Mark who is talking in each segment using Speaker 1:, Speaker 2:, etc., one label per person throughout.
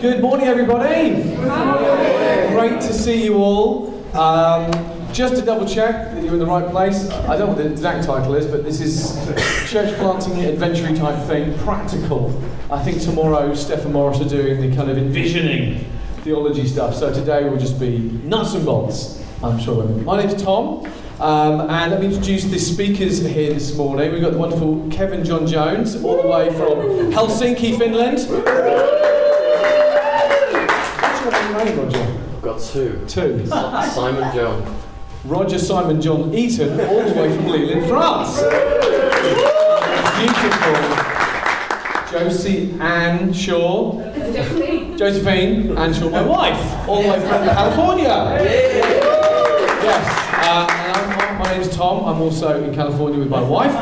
Speaker 1: Good morning, everybody. Great to see you all. Um, just to double check that you're in the right place, I don't know what the exact title is, but this is church planting adventure type thing, practical. I think tomorrow Steph Morris are doing the kind of envisioning theology stuff, so today will just be nuts and bolts, I'm sure. My name's Tom. Um, and let me introduce the speakers here this morning. We've got the wonderful Kevin John Jones, all the way from Helsinki, Finland. What's your name, Roger?
Speaker 2: I've got two.
Speaker 1: Two.
Speaker 2: Simon John.
Speaker 1: Roger Simon John Eaton, all the way from Lille in France. Beautiful. Josie Ann Shaw. Josephine Ann Shaw, my wife, all the way from California. Yes. Uh, and I'm, my name's Tom. I'm also in California with my wife.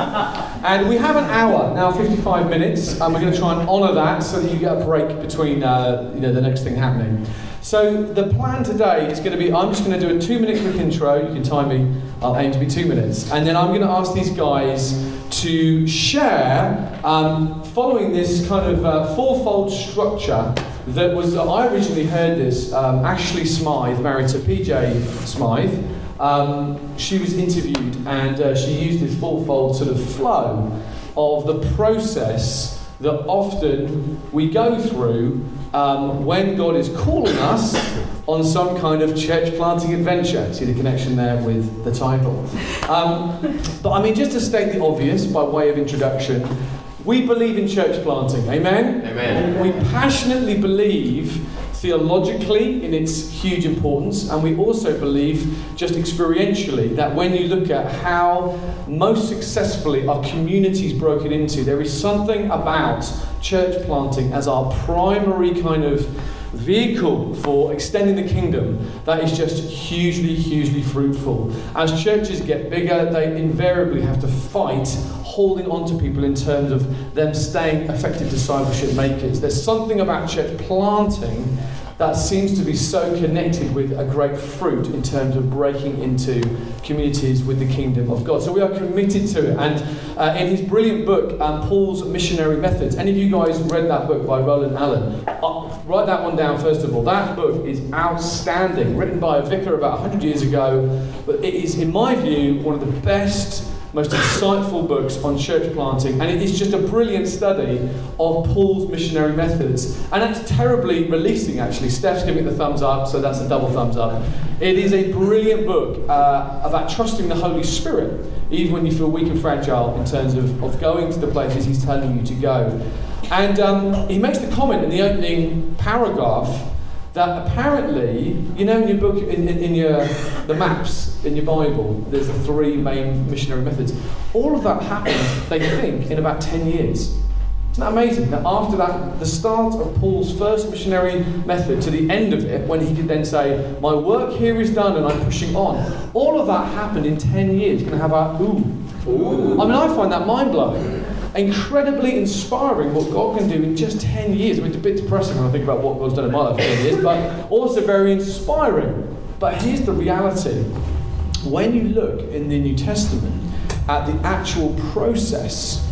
Speaker 1: And we have an hour, now 55 minutes, and we're going to try and honour that so that you get a break between uh, you know, the next thing happening. So the plan today is going to be, I'm just going to do a two minute quick intro. You can time me, I'll aim to be two minutes. And then I'm going to ask these guys to share, um, following this kind of uh, fourfold structure that was, I originally heard this, um, Ashley Smyth, married to PJ Smyth. Um, she was interviewed and uh, she used this fourfold sort of flow of the process that often we go through um, when God is calling us on some kind of church planting adventure. See the connection there with the title. Um, but I mean, just to state the obvious by way of introduction, we believe in church planting. Amen?
Speaker 2: Amen.
Speaker 1: We passionately believe theologically in its huge importance, and we also believe just experientially that when you look at how most successfully our communities broken into, there is something about church planting as our primary kind of vehicle for extending the kingdom that is just hugely, hugely fruitful. As churches get bigger, they invariably have to fight holding on to people in terms of them staying effective discipleship makers. There's something about church planting that seems to be so connected with a great fruit in terms of breaking into communities with the kingdom of God. So we are committed to it. And uh, in his brilliant book, um, Paul's Missionary Methods, any of you guys read that book by Roland Allen? Write that one down first of all. That book is outstanding, written by a vicar about 100 years ago, but it is, in my view, one of the best most insightful books on church planting, and it is just a brilliant study of Paul's missionary methods. And that's terribly releasing, actually. Steph's giving it the thumbs up, so that's a double thumbs up. It is a brilliant book uh, about trusting the Holy Spirit, even when you feel weak and fragile, in terms of, of going to the places He's telling you to go. And um, he makes the comment in the opening paragraph that apparently, you know, in your book, in, in, in, your the maps in your Bible, there's the three main missionary methods. All of that happened, they think, in about 10 years. Isn't that amazing? That after that, the start of Paul's first missionary method to the end of it, when he could then say, My work here is done and I'm pushing on, all of that happened in 10 years. You're going to have a ooh. ooh. I mean, I find that mind blowing incredibly inspiring what God can do in just 10 years. It's a bit depressing when I think about what God's done in my life in 10 years, but also very inspiring. But here's the reality when you look in the New Testament at the actual process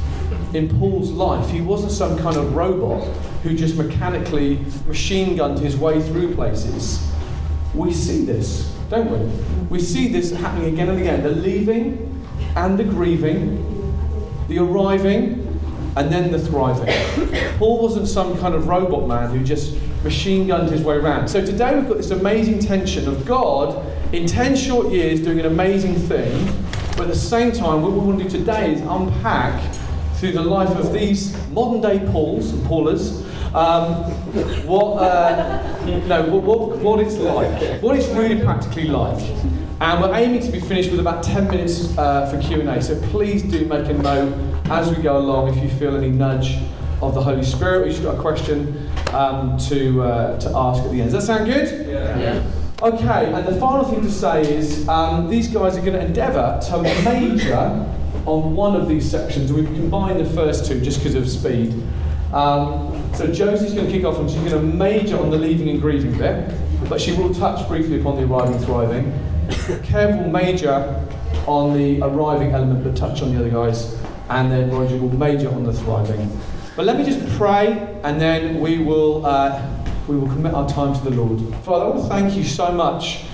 Speaker 1: in Paul's life, he wasn't some kind of robot who just mechanically machine gunned his way through places. We see this, don't we? We see this happening again and again the leaving and the grieving the arriving, and then the thriving. Paul wasn't some kind of robot man who just machine gunned his way around. So today we've got this amazing tension of God in 10 short years doing an amazing thing, but at the same time, what we want to do today is unpack through the life of these modern day Pauls and Paulas. Um, what, uh, no, what, what, what it's like, what it's really practically like. And we're aiming to be finished with about 10 minutes uh, for Q&A. So please do make a note as we go along if you feel any nudge of the Holy Spirit or you've got a question um, to, uh, to ask at the end. Does that sound good?
Speaker 2: Yeah. yeah.
Speaker 1: Okay, and the final thing to say is um, these guys are going to endeavour to major on one of these sections. We've combined the first two just because of speed. Um, so Josie's going to kick off and she's going to major on the leaving and grieving bit, but she will touch briefly upon the arriving and thriving. Will major on the arriving element but touch on the other guys, and then Roger will major on the thriving. But let me just pray, and then we will uh, we will commit our time to the Lord. Father, I want to thank you so much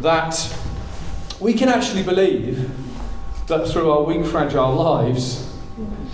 Speaker 1: that we can actually believe that through our weak, fragile lives,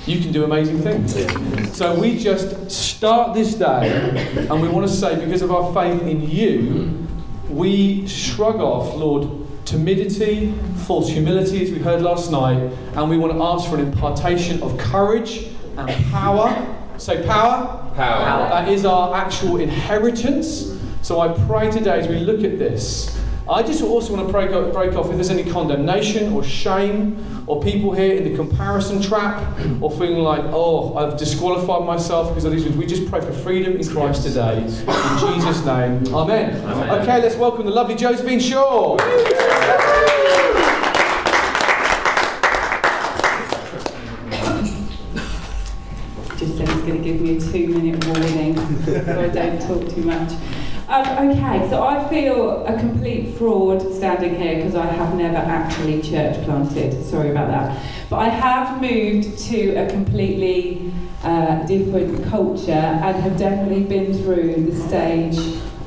Speaker 1: you can do amazing things. So we just start this day, and we want to say, because of our faith in you, we shrug off, Lord, timidity, false humility, as we heard last night, and we want to ask for an impartation of courage and power. Say power.
Speaker 2: Power.
Speaker 1: That is our actual inheritance. So I pray today as we look at this, I just also want to break, off, break off if there's any condemnation or shame or people here in the comparison trap or feeling like, oh, I've disqualified myself because of these. things. We just pray for freedom in Christ today. In Jesus' name, amen.
Speaker 2: Amen.
Speaker 1: Okay, let's welcome the lovely Josephine Shaw.
Speaker 3: just said he's going to give me a two minute warning so I don't talk too much. Um, okay, so I feel a complete fraud standing here because I have never actually church planted. Sorry about that. But I have moved to a completely uh, different culture and have definitely been through the stage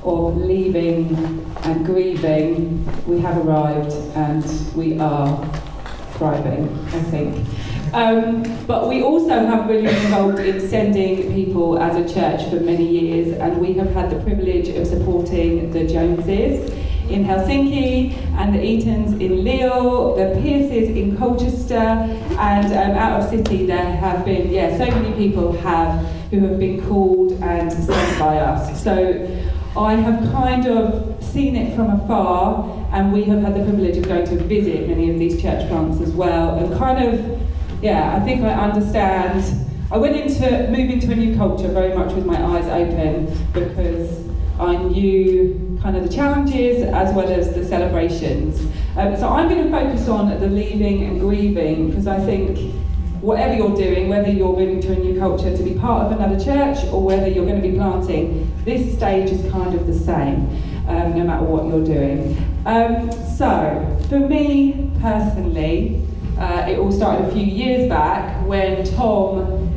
Speaker 3: of leaving and grieving. We have arrived and we are thriving, I think. Um, but we also have really been involved in sending people as a church for many years, and we have had the privilege of supporting the Joneses in Helsinki, and the Eatons in Lille, the Pierces in Colchester, and um, out of city there have been, yeah, so many people have who have been called and sent by us. So I have kind of seen it from afar, and we have had the privilege of going to visit many of these church plants as well, and kind of yeah, I think I understand. I went into moving to a new culture very much with my eyes open because I knew kind of the challenges as well as the celebrations. Um, so I'm going to focus on the leaving and grieving because I think whatever you're doing, whether you're moving to a new culture to be part of another church or whether you're going to be planting, this stage is kind of the same, um, no matter what you're doing. Um, so, for me personally, uh, it all started a few years back when Tom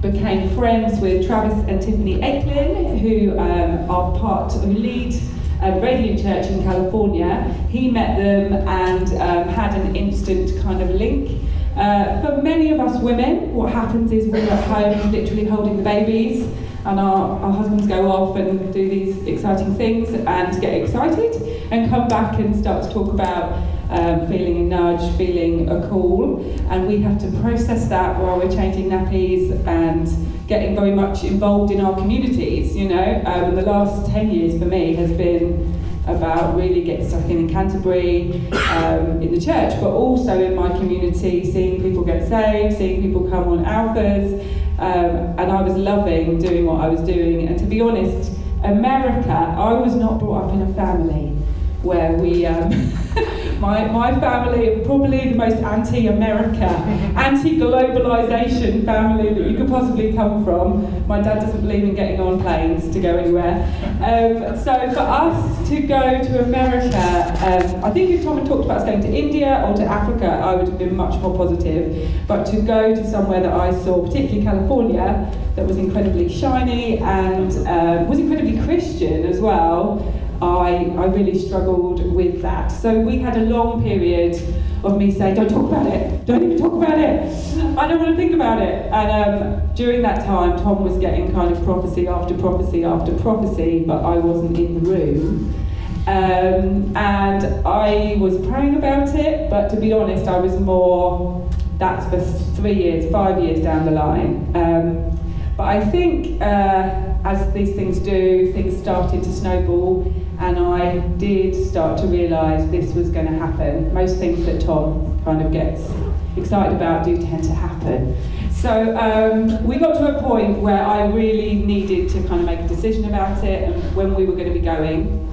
Speaker 3: became friends with Travis and Tiffany Eklund, who um, are part, of lead a Radiant Church in California. He met them and um, had an instant kind of link. Uh, for many of us women, what happens is we're at home literally holding the babies, and our, our husbands go off and do these exciting things and get excited and come back and start to talk about um, feeling a nudge, feeling a call, and we have to process that while we're changing nappies and getting very much involved in our communities. You know, um, the last 10 years for me has been about really getting stuck in in Canterbury, um, in the church, but also in my community, seeing people get saved, seeing people come on alphas, um, and I was loving doing what I was doing. And to be honest, America, I was not brought up in a family where we, um, my, my family are probably the most anti-America, anti-globalization family that you could possibly come from. My dad doesn't believe in getting on planes to go anywhere. Um, so for us to go to America, um, I think if Tom had talked about us going to India or to Africa, I would have been much more positive. But to go to somewhere that I saw, particularly California, that was incredibly shiny and um, was incredibly Christian as well, I, I really struggled with that. So we had a long period of me saying, don't talk about it, don't even talk about it, I don't want to think about it. And um, during that time, Tom was getting kind of prophecy after prophecy after prophecy, but I wasn't in the room. Um, and I was praying about it, but to be honest, I was more, that's for three years, five years down the line. Um, but I think uh, as these things do, things started to snowball, and I did start to realise this was going to happen. Most things that Tom kind of gets excited about do tend to happen. So um, we got to a point where I really needed to kind of make a decision about it and when we were going to be going.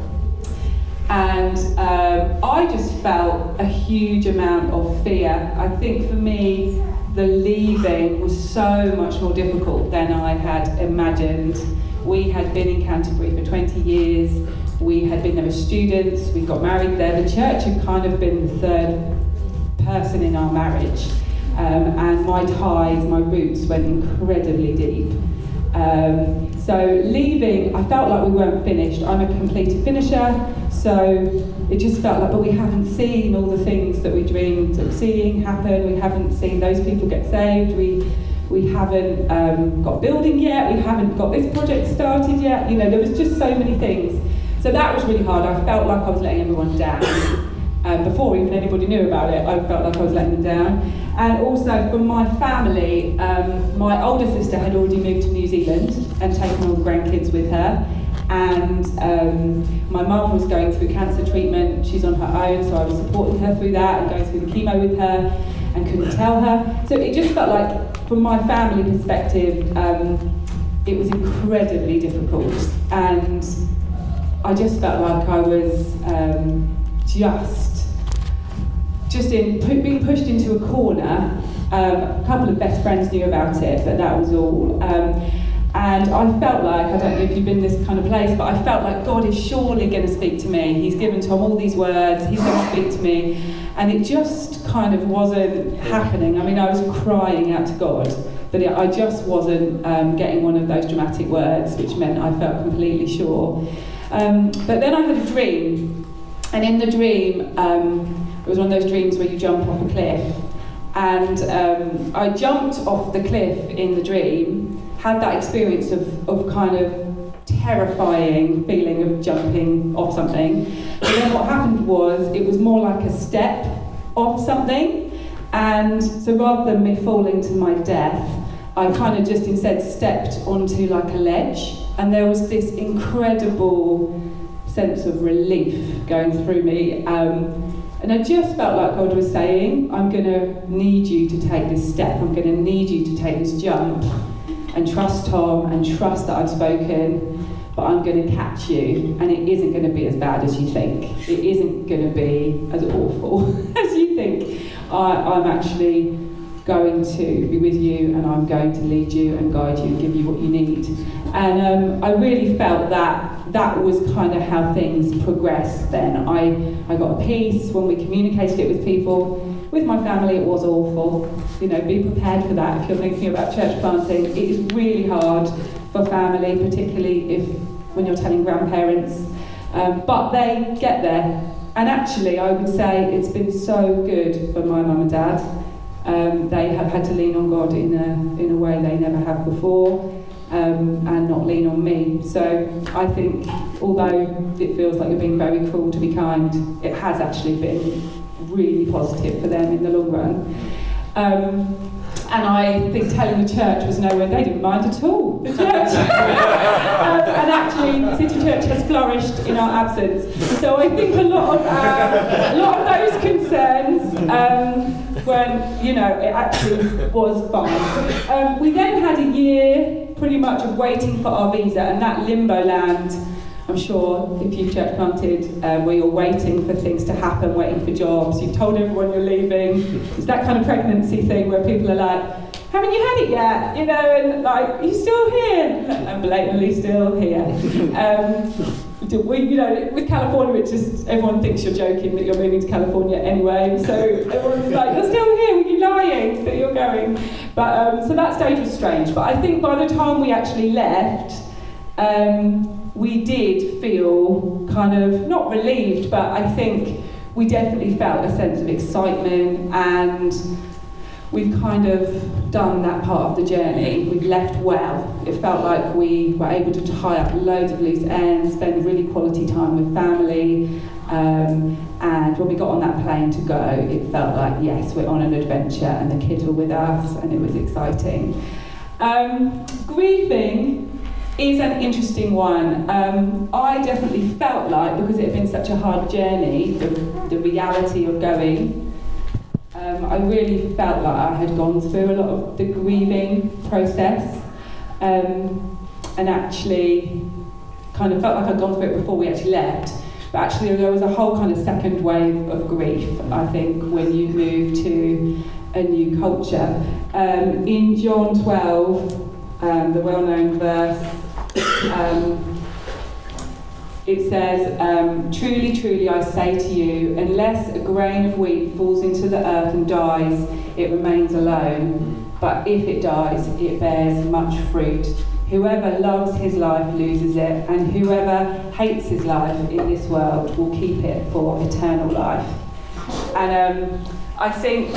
Speaker 3: And um, I just felt a huge amount of fear. I think for me, the leaving was so much more difficult than I had imagined. We had been in Canterbury for 20 years. We had been there as students. We got married there. The church had kind of been the third person in our marriage. Um, and my ties, my roots went incredibly deep. Um, so leaving, I felt like we weren't finished. I'm a completed finisher, so it just felt like, but we haven't seen all the things that we dreamed of seeing happen. We haven't seen those people get saved. We we haven't um, got building yet. We haven't got this project started yet. You know, there was just so many things. So that was really hard. I felt like I was letting everyone down. Um, before even anybody knew about it, I felt like I was letting them down. And also from my family, um, my older sister had already moved to New Zealand and taken all the grandkids with her. And um, my mum was going through cancer treatment. She's on her own, so I was supporting her through that and going through the chemo with her and couldn't tell her. So it just felt like, from my family perspective, um, it was incredibly difficult. And I just felt like I was um, just just in being pushed into a corner. Um, a couple of best friends knew about it, but that was all. Um, and I felt like, I don't know if you've been in this kind of place, but I felt like God is surely going to speak to me. He's given Tom all these words, he's going to speak to me. And it just kind of wasn't happening. I mean, I was crying out to God, but it, I just wasn't um, getting one of those dramatic words, which meant I felt completely sure. Um, but then I had a dream, and in the dream, um, it was one of those dreams where you jump off a cliff. And um, I jumped off the cliff in the dream, had that experience of, of kind of terrifying feeling of jumping off something. And then what happened was it was more like a step off something. And so rather than me falling to my death, I kind of just instead stepped onto like a ledge. And there was this incredible sense of relief going through me. Um, and I just felt like God was saying, I'm going to need you to take this step. I'm going to need you to take this jump and trust Tom and trust that I've spoken, but I'm going to catch you. And it isn't going to be as bad as you think. It isn't going to be as awful as you think. I, I'm actually going to be with you and I'm going to lead you and guide you and give you what you need. And um, I really felt that that was kind of how things progressed then. I, I got a peace when we communicated it with people. With my family, it was awful. You know, be prepared for that if you're thinking about church planting. It is really hard for family, particularly if when you're telling grandparents. Um, but they get there. And actually, I would say it's been so good for my mum and dad. Um, they have had to lean on God in a, in a way they never have before. Um, and not lean on me. So I think, although it feels like you're being very cruel to be kind, it has actually been really positive for them in the long run. Um, and I think telling the church was nowhere, they didn't mind at all, the church. um, and actually, City Church has flourished in our absence. So I think a lot of, a lot of those concerns um, when, you know, it actually was fine. Um, we then had a year pretty much of waiting for our visa, and that limbo land I'm sure if you've church planted, um, where you're waiting for things to happen, waiting for jobs, you've told everyone you're leaving. It's that kind of pregnancy thing where people are like, haven't you had it yet? You know, and like, you still here? I'm blatantly still here. Um, you know, with California, it just everyone thinks you're joking that you're moving to California anyway. So everyone's like, "You're still here? Were you lying that you're going?" But um, so that stage was strange. But I think by the time we actually left, um, we did feel kind of not relieved, but I think we definitely felt a sense of excitement and we've kind of done that part of the journey. We've left well. It felt like we were able to tie up loads of loose ends, spend really quality time with family. Um, and when we got on that plane to go, it felt like, yes, we're on an adventure, and the kids were with us, and it was exciting. Um, grieving is an interesting one. Um, I definitely felt like, because it had been such a hard journey, the, the reality of going, um, I really felt like I had gone through a lot of the grieving process um, and actually kind of felt like I'd gone through it before we actually left. But actually, there was a whole kind of second wave of grief, I think, when you move to a new culture. Um, in John 12, um, the well known verse, um, it says, um, Truly, truly, I say to you, unless a grain of wheat falls into the earth and dies, it remains alone. But if it dies, it bears much fruit. Whoever loves his life loses it, and whoever hates his life in this world will keep it for eternal life. And um, I think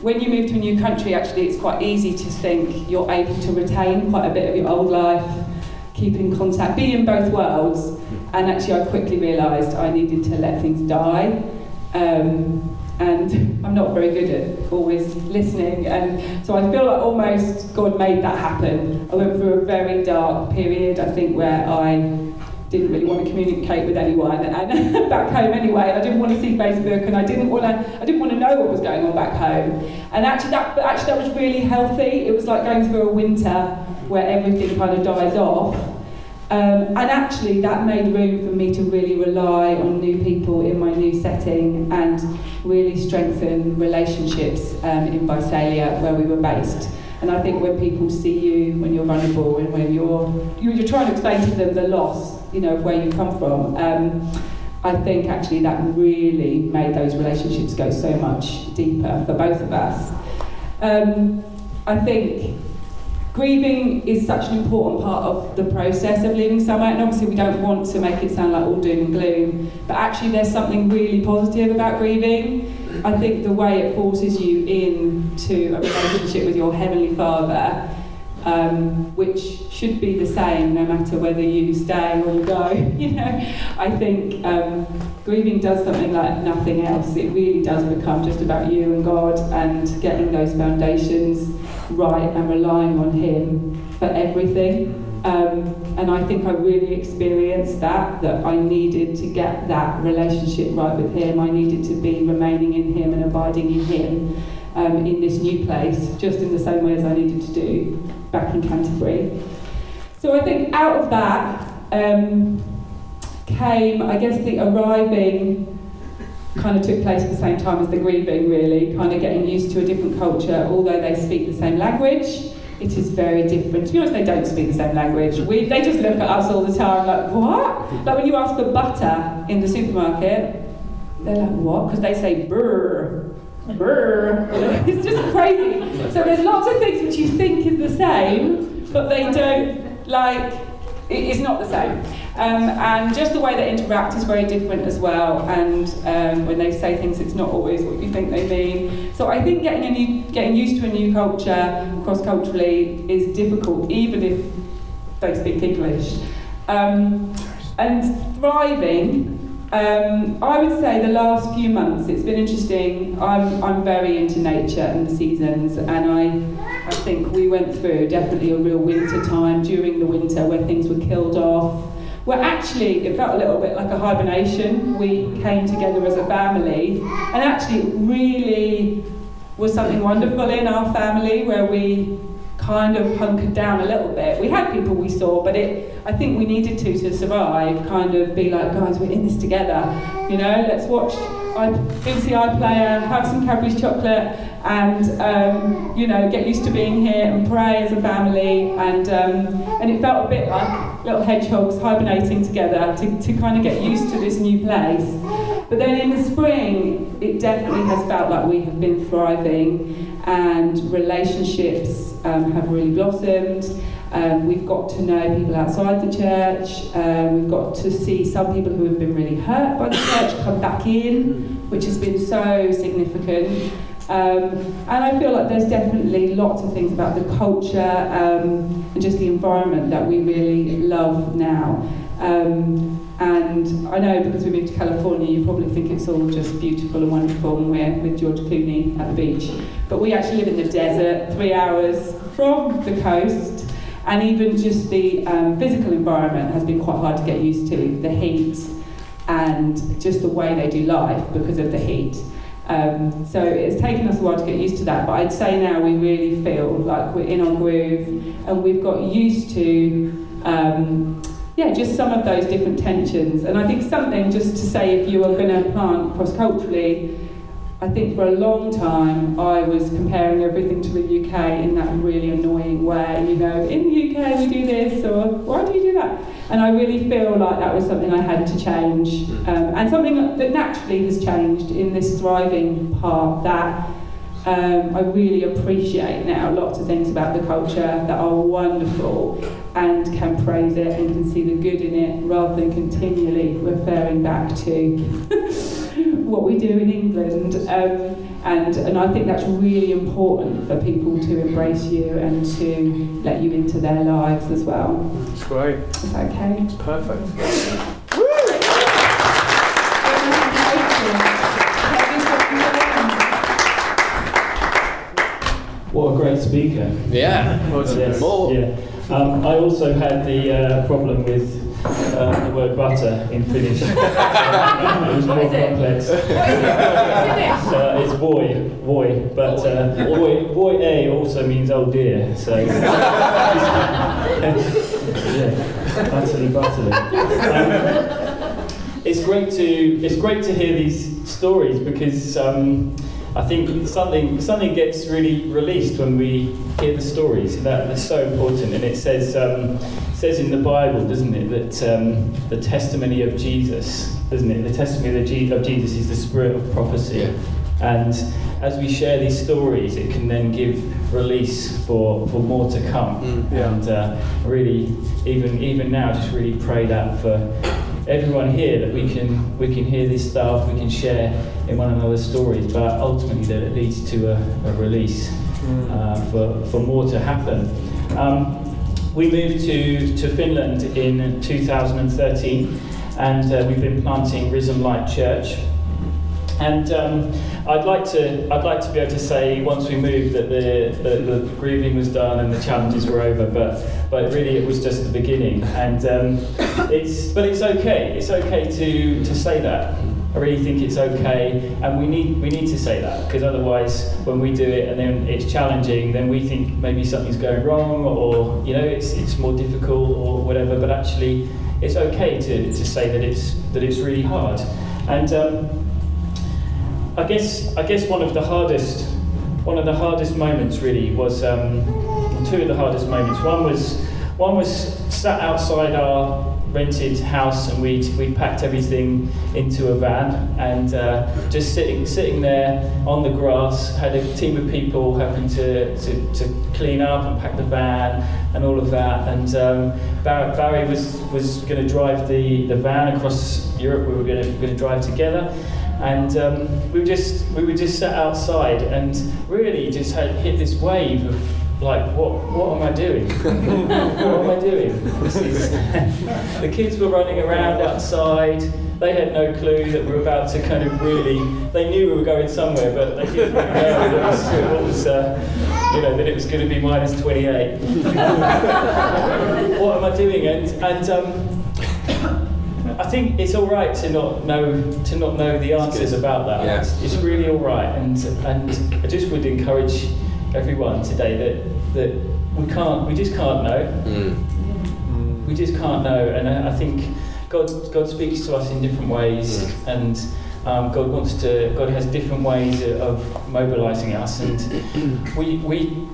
Speaker 3: when you move to a new country, actually, it's quite easy to think you're able to retain quite a bit of your old life, keep in contact, be in both worlds. And actually, I quickly realised I needed to let things die. Um, and I'm not very good at always listening. And so I feel like almost God made that happen. I went through a very dark period, I think, where I didn't really want to communicate with anyone and back home anyway I didn't want to see Facebook and I didn't want to I didn't want to know what was going on back home and actually that actually that was really healthy it was like going through a winter where everything kind of dies off Um, and actually, that made room for me to really rely on new people in my new setting and really strengthen relationships um, in Visalia, where we were based. And I think when people see you, when you're vulnerable, and when you're, you're trying to explain to them the loss, you know, of where you come from, um, I think actually that really made those relationships go so much deeper for both of us. Um, I think grieving is such an important part of the process of leaving somewhere, and obviously we don't want to make it sound like all doom and gloom, but actually there's something really positive about grieving. I think the way it forces you into a relationship with your Heavenly Father um, which should be the same no matter whether you stay or you go. you know, I think um, grieving does something like nothing else. It really does become just about you and God and getting those foundations right and relying on Him for everything. Um, and I think I really experienced that, that I needed to get that relationship right with Him. I needed to be remaining in Him and abiding in Him um, in this new place, just in the same way as I needed to do back in Canterbury. So I think out of that um, came, I guess, the arriving kind of took place at the same time as the grieving, really, kind of getting used to a different culture, although they speak the same language. It is very different. To be honest, they don't speak the same language. We, they just look at us all the time like, what? Like when you ask for butter in the supermarket, they're like, what? Because they say brr. Brr. It's just crazy. So there's lots of things which you think is the same, but they don't, like, it's not the same. Um, and just the way they interact is very different as well. And um, when they say things, it's not always what you think they mean. So I think getting, a new, getting used to a new culture cross-culturally is difficult, even if they speak English. Um, and thriving um, I would say the last few months it's been interesting. I'm, I'm very into nature and the seasons, and I, I think we went through definitely a real winter time during the winter where things were killed off. Where actually it felt a little bit like a hibernation. We came together as a family, and actually it really was something wonderful in our family where we kind of hunkered down a little bit. We had people we saw, but it, I think we needed to to survive, kind of be like, guys, we're in this together. You know, let's watch iPlayer, have some Cadbury's chocolate, and um, you know, get used to being here and pray as a family. And um, and it felt a bit like little hedgehogs hibernating together to, to kind of get used to this new place. But then in the spring, it definitely has felt like we have been thriving, and relationships um, have really blossomed. Um, we've got to know people outside the church. Um, we've got to see some people who have been really hurt by the church come back in, which has been so significant. Um, and I feel like there's definitely lots of things about the culture um, and just the environment that we really love now. Um, and I know because we moved to California, you probably think it's all just beautiful and wonderful and we're with George Clooney at the beach. But we actually live in the desert, three hours from the coast, and even just the um, physical environment has been quite hard to get used to. The heat and just the way they do life because of the heat. Um, so it's taken us a while to get used to that, but I'd say now we really feel like we're in our groove and we've got used to um, yeah, just some of those different tensions. And I think something just to say if you are going to plant cross culturally, I think for a long time I was comparing everything to the UK in that really annoying way. You know, in the UK we do this, or why do you do that? And I really feel like that was something I had to change, um, and something that naturally has changed in this thriving part that um, I really appreciate now lots of things about the culture that are wonderful and can praise it and can see the good in it rather than continually referring back to what we do in England. Um, and, and I think that's really important for people to embrace you and to let you into their lives as well.
Speaker 1: It's great.
Speaker 3: Is that okay?
Speaker 1: It's perfect.
Speaker 4: What a great speaker.
Speaker 2: Yeah.
Speaker 4: Yes,
Speaker 2: More.
Speaker 4: Yeah. Um, I also had the uh, problem with uh, the word butter in Finnish. it was more
Speaker 3: What is it?
Speaker 4: complex.
Speaker 3: What is it?
Speaker 4: So it's voi, voi, but uh, voi, voi A also means oh dear. So yeah, utterly butterly. Um, it's great to it's great to hear these stories because um, I think something something gets really released when we hear the stories. That is so important, and it says um, says in the Bible, doesn't it, that um, the testimony of Jesus, doesn't it? The testimony of, Je- of Jesus is the spirit of prophecy.
Speaker 2: Yeah.
Speaker 4: And as we share these stories, it can then give release for, for more to come.
Speaker 2: Mm.
Speaker 1: Yeah.
Speaker 4: And uh, really, even even now, just really pray that for everyone here that we can we can hear this stuff, we can share in one another's stories, but ultimately that it leads to a, a release uh, for, for more to happen. Um, we moved to, to Finland in 2013 and uh, we've been planting Risen Light Church. And um, I'd like to I'd like to be able to say once we moved that the, the, the grieving was done and the challenges were over, but but really it was just the beginning. And um, it's but it's okay. It's okay to, to say that. I really think it's okay, and we need we need to say that because otherwise, when we do it and then it's challenging, then we think maybe something's going wrong, or you know it's it's more difficult or whatever. But actually, it's okay to, to say that it's that it's really hard. And um, I guess I guess one of the hardest one of the hardest moments really was um, two of the hardest moments. One was one was sat outside our rented house and we'd, we'd packed everything into a van and uh, just sitting sitting there on the grass had a team of people helping to, to, to clean up and pack the van and all of that. And um, Barry, Barry was, was going to drive the, the van across Europe. We were going to drive together and um, we were just we were just sat outside and really just had hit this wave of like what what am I doing? what am I doing? This is the kids were running around outside. They had no clue that we were about to kind of really. They knew we were going somewhere, but they didn't really know that it was, what was uh, you know that it was going to be minus 28. what am I doing? And and. Um, I think it's all right to not know to not know the answers about that.
Speaker 2: Yeah.
Speaker 4: It's, it's really all right, and and I just would encourage everyone today that that we can't, we just can't know.
Speaker 2: Mm.
Speaker 4: We just can't know, and I, I think God God speaks to us in different ways,
Speaker 2: Mm.
Speaker 4: and um, God wants to God has different ways of mobilising us, and we we.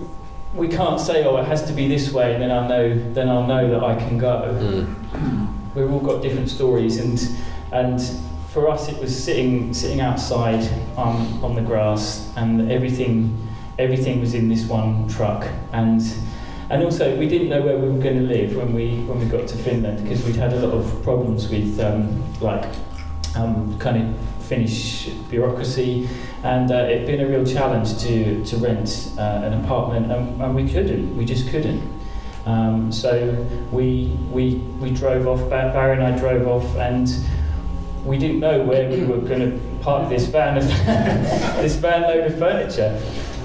Speaker 4: We can't say, "Oh, it has to be this way," and then I'll know. Then I'll know that I can go
Speaker 2: Mm.
Speaker 4: we've all got different stories and and for us it was sitting sitting outside um, on the grass and everything everything was in this one truck. And and also we didn't know where we were going to live when we when we got to Finland because we'd had a lot of problems with um, like um, kind of Finnish bureaucracy. And uh, it'd been a real challenge to to rent uh, an apartment and, and we couldn't we just couldn't. Um, so we, we, we drove off, Barry and I drove off, and we didn't know where we were going to park this van, this van load of furniture.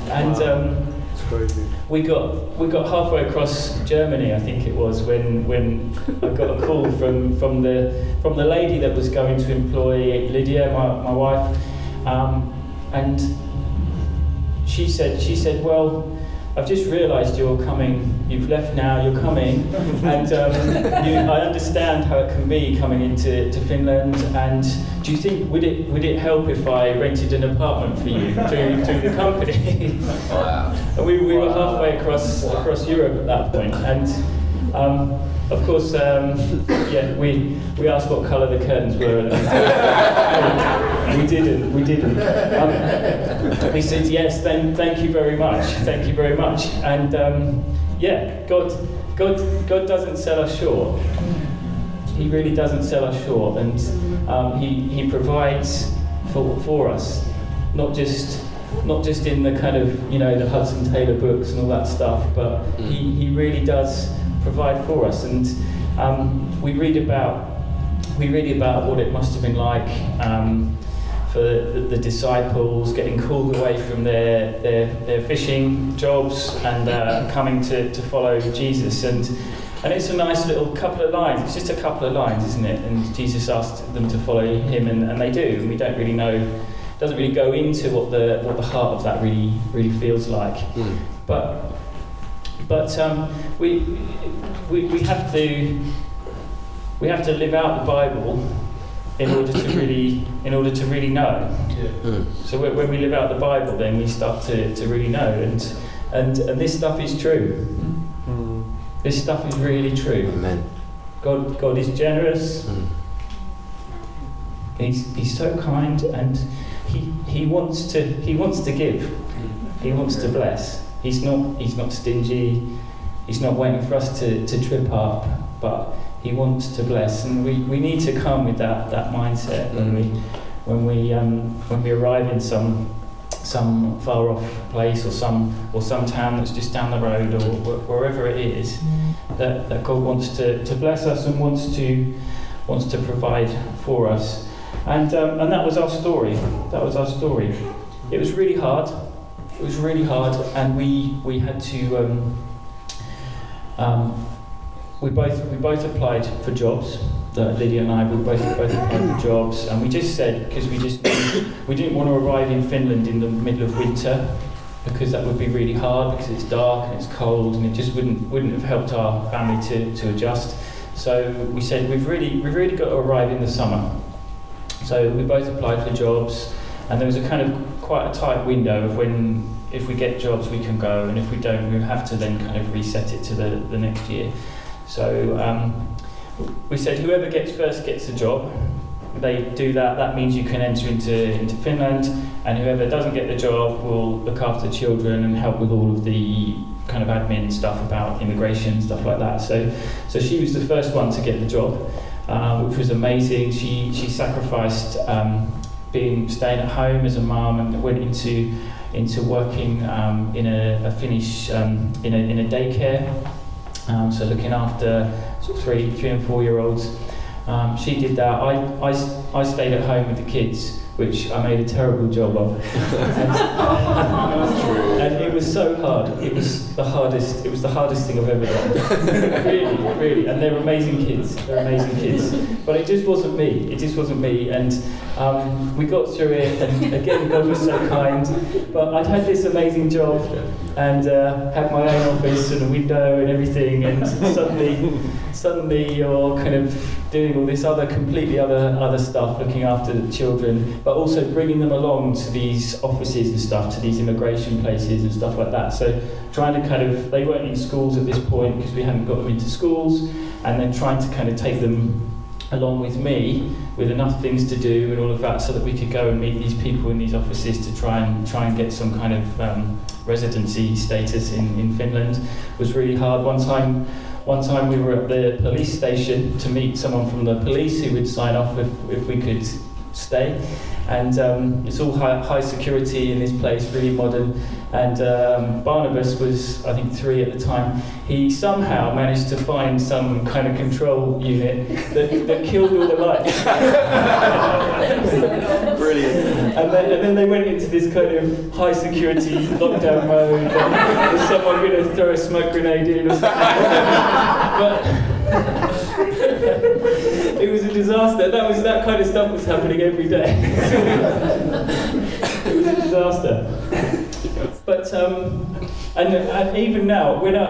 Speaker 4: And um,
Speaker 1: It's crazy.
Speaker 4: we got we got halfway across Germany, I think it was, when when I got a call from, from the from the lady that was going to employ Lydia, my, my wife, um, and she said she said, well. I've just realised you're coming. You've left now. You're coming, and um, you, I understand how it can be coming into to Finland. And do you think would it would it help if I rented an apartment for you through through the company?
Speaker 2: Wow.
Speaker 4: And we, we were halfway across across Europe at that point, and um, of course, um, yeah, we we asked what colour the curtains were. and we didn't. We didn't. Um, we said yes. Then thank you very much. Thank you very much. And um, yeah, God God, God doesn't sell us short. He really doesn't sell us short, and um, he, he provides for, for us, not just not just in the kind of you know the Hudson Taylor books and all that stuff, but he, he really does provide for us. And um, we read about we read about what it must have been like um, for the, the, disciples getting called away from their their, their fishing jobs and uh, coming to, to follow Jesus. And and it's a nice little couple of lines. It's just a couple of lines, isn't it? And Jesus asked them to follow him, and, and they do. And we don't really know doesn't really go into what the what the heart of that really really feels like.
Speaker 5: Mm.
Speaker 4: But but um, we, we we have to we have to live out the Bible in order to really in order to really know.
Speaker 5: Mm.
Speaker 4: So when when we live out the Bible, then we start to, to really know. And and and this stuff is true. This stuff is really true.
Speaker 5: Amen.
Speaker 4: God God is generous.
Speaker 5: Mm.
Speaker 4: He's, he's so kind and he, he wants to he wants to give. He wants to bless. He's not he's not stingy. He's not waiting for us to, to trip up, but he wants to bless. And we, we need to come with that, that mindset when we when we um, when we arrive in some some far off place or some or some town that's just down the road or wh- wherever it is that, that God wants to, to bless us and wants to wants to provide for us. And, um, and that was our story. That was our story. It was really hard. It was really hard, and we, we had to. Um, um, we both we both applied for jobs. Uh, Lydia and I we both both applied for jobs, and we just said because we just we didn't want to arrive in Finland in the middle of winter because that would be really hard because it's dark and it's cold and it just wouldn't wouldn't have helped our family to, to adjust. So we said we've really we've really got to arrive in the summer. So we both applied for jobs, and there was a kind of quite a tight window of when, if we get jobs, we can go, and if we don't, we have to then kind of reset it to the, the next year. So um, we said whoever gets first gets a job. They do that. That means you can enter into into Finland, and whoever doesn't get the job will look after children and help with all of the kind of admin stuff about immigration stuff like that. So, so she was the first one to get the job uh, which was amazing. She she sacrificed um, being staying at home as a mum and went into into working um, in a, a Finnish um, in a in a daycare. Um, so looking after sort of three three and four year olds. Um, she did that. I, I, I stayed at home with the kids, which I made a terrible job of. and, and it was so hard. It was the hardest. It was the hardest thing I've ever done. really, really. And they're amazing kids. They're amazing kids. But it just wasn't me. It just wasn't me. And um, we got through it. And again, God was so kind. But I'd had this amazing job and uh, had my own office and a window and everything. And suddenly, suddenly you're kind of doing all this other completely other other stuff, looking after the children, but also bringing them along to these offices and stuff, to these immigration places and stuff like that. So trying to kind of they weren't in schools at this point because we hadn't got them into schools, and then trying to kind of take them along with me with enough things to do and all of that so that we could go and meet these people in these offices to try and try and get some kind of um, residency status in, in Finland was really hard. One time one time we were at the police station to meet someone from the police who would sign off if, if we could stay. And um, it's all high, high security in this place, really modern. And um, Barnabas was, I think, three at the time. He somehow managed to find some kind of control unit that, that killed all the lights.
Speaker 5: Brilliant.
Speaker 4: And then, and then they went into this kind of high security lockdown mode. And was someone going to throw a smoke grenade in or something? but it was a disaster. That was that kind of stuff was happening every day. it was a disaster. But um, and, and even now, when I,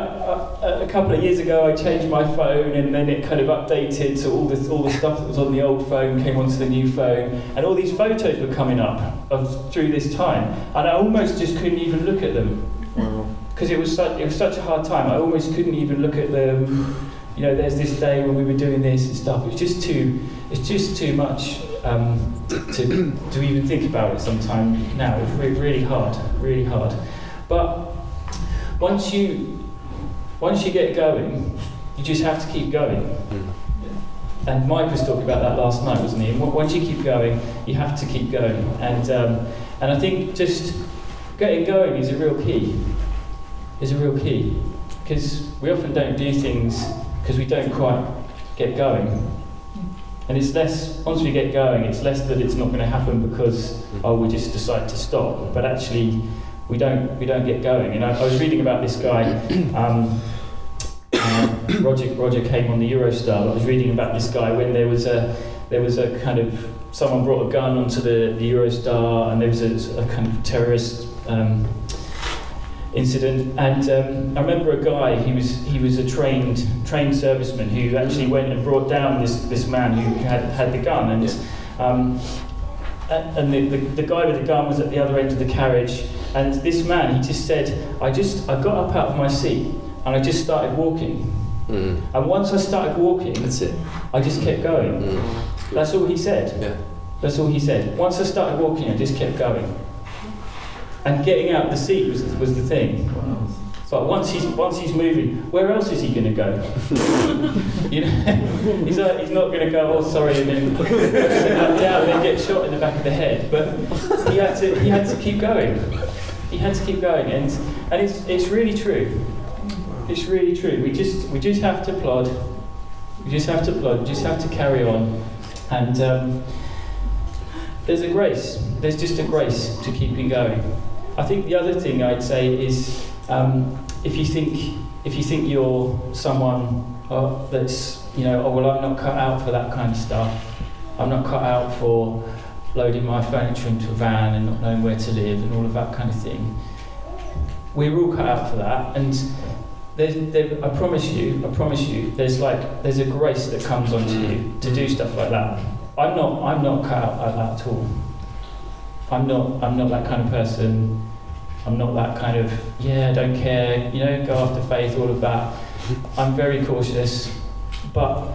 Speaker 4: a couple of years ago I changed my phone and then it kind of updated, so all this all the stuff that was on the old phone came onto the new phone, and all these photos were coming up of through this time, and I almost just couldn't even look at them because it was such it was such a hard time. I almost couldn't even look at them. You know, there's this day when we were doing this and stuff. It's just too it's just too much um, to to even think about it. Sometime now, it's re- really hard, really hard. But once you once you get going, you just have to keep going.
Speaker 5: Mm.
Speaker 4: And Mike was talking about that last night, wasn't he? And once you keep going, you have to keep going. And um, and I think just getting going is a real key. Is a real key because we often don't do things because we don't quite get going. And it's less once we get going, it's less that it's not going to happen because oh we just decide to stop, but actually we don't we don't get going. And I, I was reading about this guy. Um, uh, Roger Roger came on the Eurostar. I was reading about this guy when there was a there was a kind of someone brought a gun onto the, the Eurostar and there was a, a kind of terrorist um, incident. And um, I remember a guy. He was he was a trained trained serviceman who actually went and brought down this this man who had had the gun and. Um, and the, the, the guy with the gun was at the other end of the carriage and this man he just said i just i got up out of my seat and i just started walking
Speaker 5: Mm.
Speaker 4: and once i started walking
Speaker 5: That's it.
Speaker 4: i just kept going
Speaker 5: Mm.
Speaker 4: that's all he said
Speaker 5: Yeah.
Speaker 4: that's all he said once i started walking i just kept going and getting out of the seat was, was the thing. But once he's once he's moving where else is he going to go? You know? He's, not, he's not going to go oh sorry and then down and then get shot in the back of the head. But he had to he had to keep going. He had to keep going. And and it's it's really true. It's really true. We just we just have to plod. We just have to plod. We just have to carry on. And um, there's a grace. There's just a grace to keeping going I think the other thing I'd say is um, if you think if you think you're someone uh, that's you know oh well I'm not cut out for that kind of stuff. I'm not cut out for loading my furniture into a van and not knowing where to live and all of that kind of thing. We're all cut out for that. And there's, there, I promise you I promise you there's like there's a grace that comes onto you to do stuff like that. I'm not I'm not cut out like that at all I'm not I'm not that kind of person I'm not that kind of, yeah, I don't care, you know, go after faith, all of that. I'm very cautious. But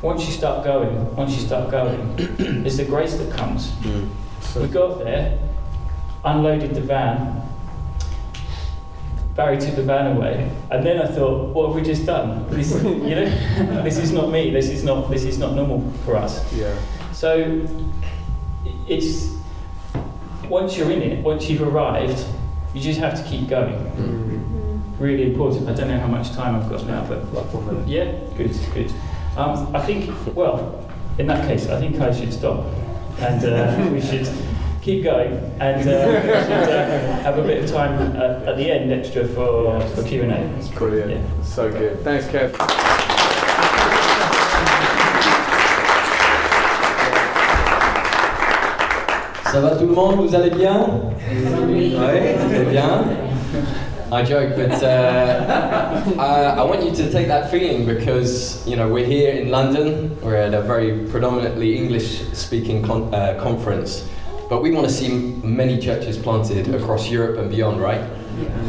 Speaker 4: once you start going, once you start going, it's the grace that comes.
Speaker 5: Mm.
Speaker 4: We got there, unloaded the van, Barry took the van away, and then I thought, what have we just done? This, you know, this is not me. This is not. This is not normal for us.
Speaker 1: Yeah.
Speaker 4: So it's once you're in it, once you've arrived, you just have to keep going.
Speaker 5: Mm.
Speaker 4: Really important. I don't know how much time I've got now, but
Speaker 1: Like one minute.
Speaker 4: yeah, good, good. Um, I think, well, in that case, I think I should stop, and uh, we should keep going, and uh, we should uh, have a bit of time at, at the end extra for, for Q and A.
Speaker 1: Brilliant.
Speaker 4: Yeah.
Speaker 1: So good. Thanks, Kev.
Speaker 2: Ça va tout le monde Vous allez bien Oui, très bien.
Speaker 5: I joke, but uh, I, I want you to take that feeling because you know we're here in London. We're at a very predominantly English-speaking con- uh, conference, but we want to see many churches planted across Europe and beyond, right?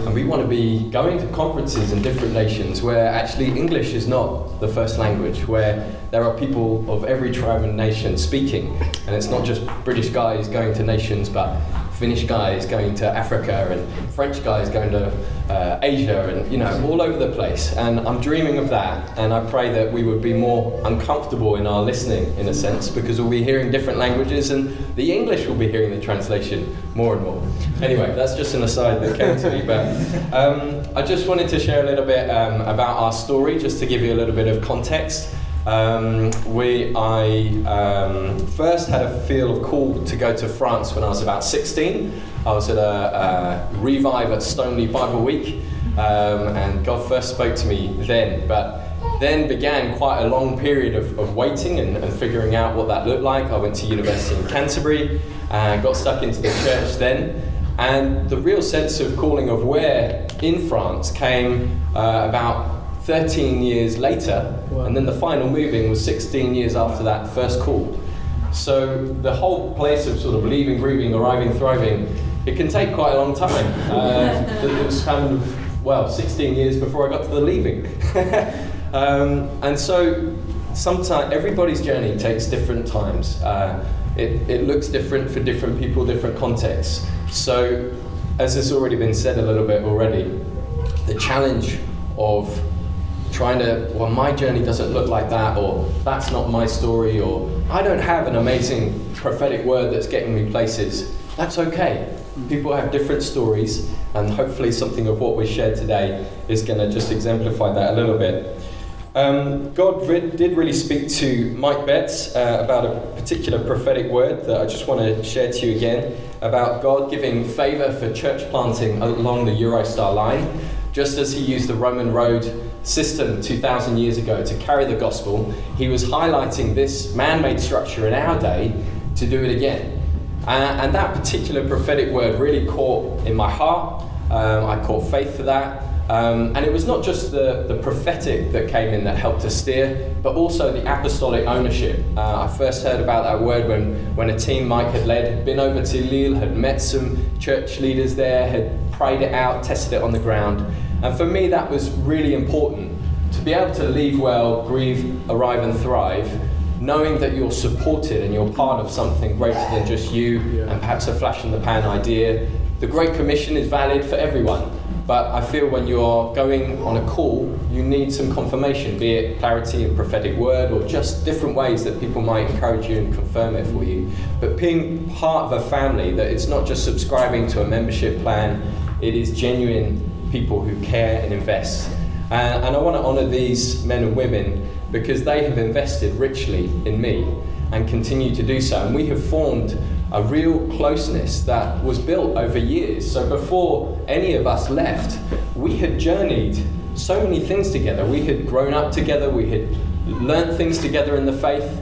Speaker 5: And we want to be going to conferences in different nations where actually English is not the first language, where there are people of every tribe and nation speaking, and it's not just British guys going to nations, but Finnish guys going to Africa and French guys going to uh, Asia and you know all over the place. And I'm dreaming of that, and I pray that we would be more uncomfortable in our listening, in a sense, because we'll be hearing different languages, and the English will be hearing the translation more and more. Anyway, that's just an aside that came to me, but um, I just wanted to share a little bit um, about our story, just to give you a little bit of context. Um, we, I um, first had a feel of call to go to France when I was about 16. I was at a, a revive at Stoneleigh Bible Week, um, and God first spoke to me then. But then began quite a long period of, of waiting and, and figuring out what that looked like. I went to university in Canterbury and got stuck into the church then. And the real sense of calling of where in France came uh, about 13 years later, and then the final moving was 16 years after that first call. So the whole place of sort of leaving, grieving, arriving, thriving, it can take quite a long time. Uh, it was kind of, well, 16 years before I got to the leaving. um, and so sometimes everybody's journey takes different times. Uh, it, it looks different for different people, different contexts. So, as has already been said a little bit already, the challenge of trying to, well, my journey doesn't look like that, or that's not my story, or I don't have an amazing prophetic word that's getting me places. That's okay. People have different stories, and hopefully, something of what we shared today is going to just exemplify that a little bit. Um, God re- did really speak to Mike Betts uh, about a particular prophetic word that I just want to share to you again about God giving favour for church planting along the Eurostar line, just as He used the Roman road system 2,000 years ago to carry the gospel. He was highlighting this man made structure in our day to do it again. Uh, and that particular prophetic word really caught in my heart. Um, I caught faith for that. Um, and it was not just the, the prophetic that came in that helped to steer, but also the apostolic ownership. Uh, I first heard about that word when, when a team Mike had led had been over to Lille, had met some church leaders there, had prayed it out, tested it on the ground. And for me, that was really important to be able to leave well, grieve, arrive, and thrive knowing that you're supported and you're part of something greater than just you yeah. and perhaps a flash in the pan idea. The Great Commission is valid for everyone, but I feel when you are going on a call, you need some confirmation, be it clarity and prophetic word or just different ways that people might encourage you and confirm it for you. But being part of a family, that it's not just subscribing to a membership plan, it is genuine people who care and invest. Uh, and I want to honour these men and women because they have invested richly in me and continue to do so. And we have formed a real closeness that was built over years. So before any of us left, we had journeyed so many things together. We had grown up together, we had learnt things together in the faith.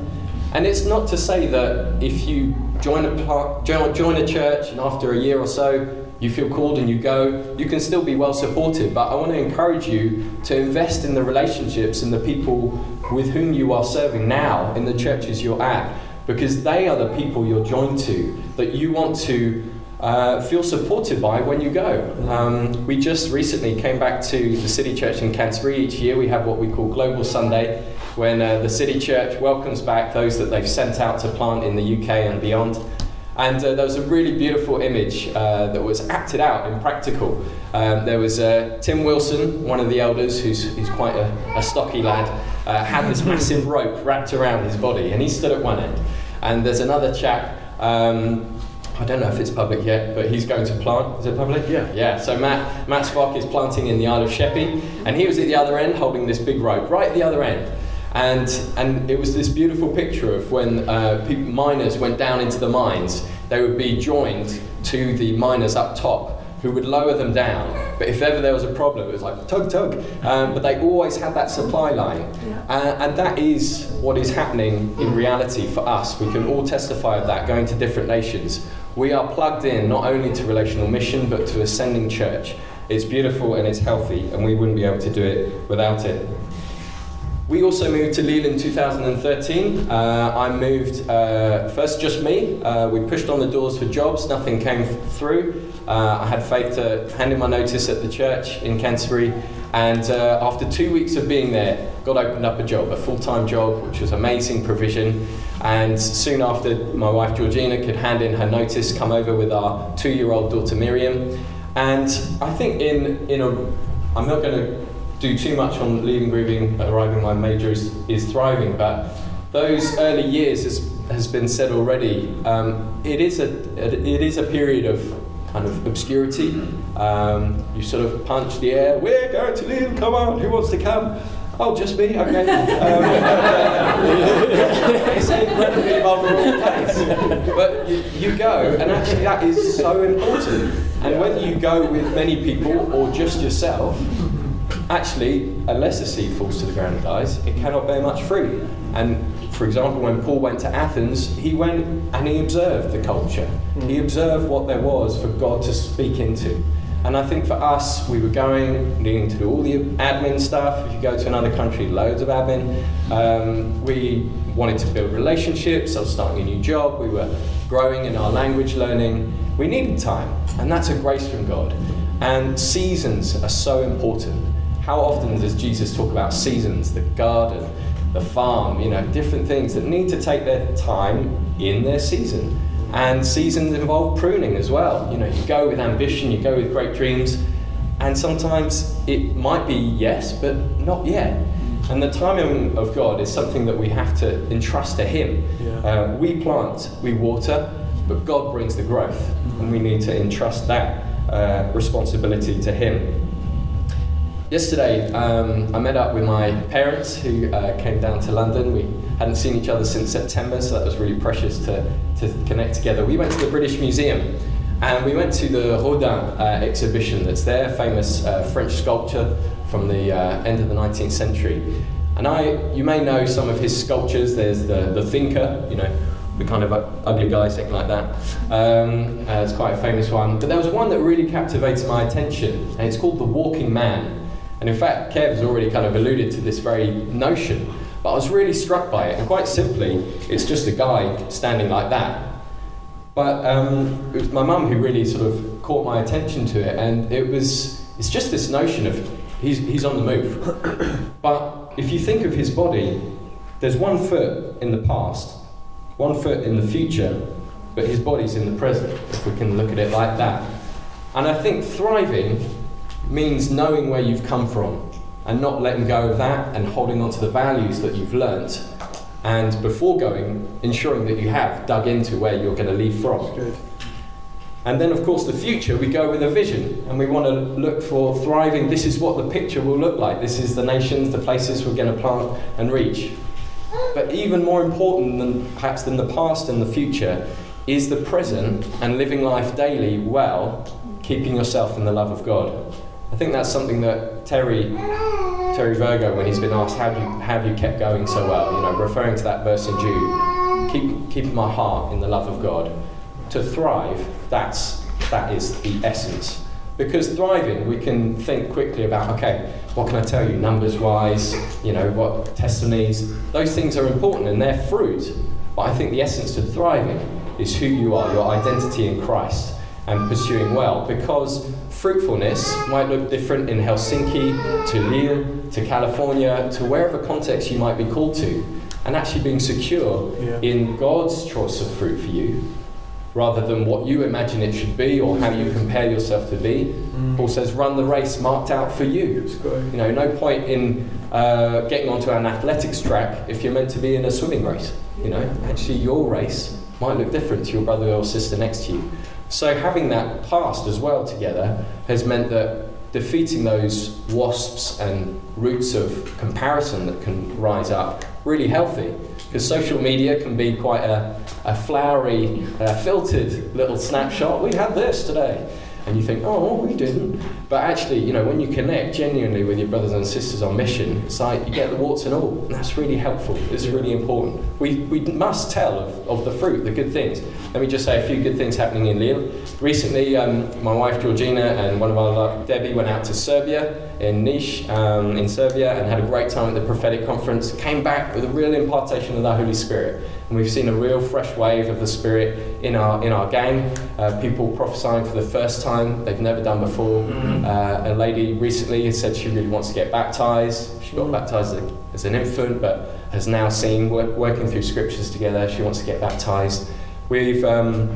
Speaker 5: And it's not to say that if you join a, join a church and after a year or so you feel called and you go, you can still be well supported. But I want to encourage you to invest in the relationships and the people with whom you are serving now in the churches you're at, because they are the people you're joined to that you want to uh, feel supported by when you go. Um, we just recently came back to the City Church in Canterbury. Each year we have what we call Global Sunday, when uh, the City Church welcomes back those that they've sent out to plant in the UK and beyond. And uh, there was a really beautiful image uh, that was acted out in practical. Um, there was uh, Tim Wilson, one of the elders, who's, who's quite a, a stocky lad, uh, had this massive rope wrapped around his body, and he stood at one end. And there's another chap, um, I don't know if it's public yet, but he's going to plant. Is it public?
Speaker 1: Yeah.
Speaker 5: Yeah. So Matt, Matt Spock is planting in the Isle of Sheppey, and he was at the other end holding this big rope, right at the other end. And, and it was this beautiful picture of when uh, people, miners went down into the mines, they would be joined to the miners up top who would lower them down. But if ever there was a problem, it was like tug, tug. Um, but they always had that supply line. Yeah. Uh, and that is what is happening in reality for us. We can all testify of that going to different nations. We are plugged in not only to relational mission, but to ascending church. It's beautiful and it's healthy, and we wouldn't be able to do it without it. We also moved to Lille in 2013. Uh, I moved, uh, first just me. Uh, we pushed on the doors for jobs, nothing came through. Uh, I had faith to hand in my notice at the church in Canterbury. And uh, after two weeks of being there, God opened up a job, a full time job, which was amazing provision. And soon after, my wife Georgina could hand in her notice, come over with our two year old daughter Miriam. And I think in, in a, I'm not going to do too much on leaving, grieving, arriving. My major is, is thriving, but those early years has, has been said already. Um, it is a it is a period of kind of obscurity. Um, you sort of punch the air. We're going to leave. Come on, who wants to come? Oh, just me. Okay. Um, it's an incredibly vulnerable place, but you, you go, and actually that is so important. And whether you go with many people or just yourself, actually, unless a seed falls to the ground and dies, it cannot bear much fruit. And for example, when Paul went to Athens, he went and he observed the culture. Mm. He observed what there was for God to speak into. And I think for us, we were going, needing to do all the admin stuff. If you go to another country, loads of admin. Um, we wanted to build relationships. I was starting a new job. We were growing in our language learning. We needed time, and that's a grace from God. And seasons are so important. How often does Jesus talk about seasons, the garden, the farm, you know, different things that need to take their time in their season? And seasons involve pruning as well. You know, you go with ambition, you go with great dreams, And sometimes it might be yes, but not yet. And the timing of God is something that we have to entrust to Him.
Speaker 1: Yeah.
Speaker 5: Uh, we plant, we water, but God brings the growth, and we need to entrust that uh, responsibility to Him. Yesterday, um, I met up with my parents who uh, came down to London. We hadn't seen each other since September, so that was really precious to, to connect together. We went to the British Museum and we went to the Rodin uh, exhibition that's there, famous uh, French sculpture from the uh, end of the 19th century. And I, you may know some of his sculptures. There's the, the Thinker, you know, the kind of ugly guy, something like that. Um, uh, it's quite a famous one. But there was one that really captivated my attention, and it's called The Walking Man. And in fact, Kev has already kind of alluded to this very notion, but I was really struck by it. And quite simply, it's just a guy standing like that. But um, it was my mum who really sort of caught my attention to it, and it was it's just this notion of he's, he's on the move. but if you think of his body, there's one foot in the past, one foot in the future, but his body's in the present, if we can look at it like that. And I think thriving means knowing where you've come from and not letting go of that and holding on to the values that you've learnt. And before going, ensuring that you have dug into where you're going to leave from.
Speaker 1: Good.
Speaker 5: And then, of course, the future, we go with a vision and we want to look for thriving. This is what the picture will look like. This is the nations, the places we're going to plant and reach. But even more important than perhaps than the past and the future is the present and living life daily well, keeping yourself in the love of God. I think that's something that Terry, Terry Virgo, when he's been asked, how, do you, how have you kept going so well? You know, referring to that verse in Jude, keep, keeping my heart in the love of God. To thrive, that's, that is the essence. Because thriving, we can think quickly about, okay, what can I tell you, numbers wise, you know, what testimonies. Those things are important and they're fruit. But I think the essence to thriving is who you are, your identity in Christ, and pursuing well. Because fruitfulness might look different in Helsinki, to Lille, to California, to wherever context you might be called to. And actually being secure
Speaker 1: Yeah.
Speaker 5: in God's choice of fruit for you, rather than what you imagine it should be or how you compare yourself to be. Paul says, run the race marked out for you. You know, no point in uh, getting onto an athletics track if you're meant to be in a swimming race. You know, actually, your race might look different to your brother or sister next to you. So, having that past as well together has meant that defeating those wasps and roots of comparison that can rise up really healthy because social media can be quite a, a flowery, uh, filtered little snapshot. We had this today and you think, oh, we didn't. But actually, you know, when you connect genuinely with your brothers and sisters on mission, it's like you get the warts and all. And that's really helpful. It's really important. We, we must tell of, of the fruit, the good things. Let me just say a few good things happening in Lille. Recently, um, my wife Georgina and one of our Debbie went out to Serbia in Niš um, in Serbia and had a great time at the prophetic conference. Came back with a real impartation of the Holy Spirit, and we've seen a real fresh wave of the Spirit in our in our gang. Uh, people prophesying for the first time they've never done before. Uh, a lady recently has said she really wants to get baptized. She got baptized as, a, as an infant, but has now seen work, working through scriptures together. She wants to get baptized. We've um,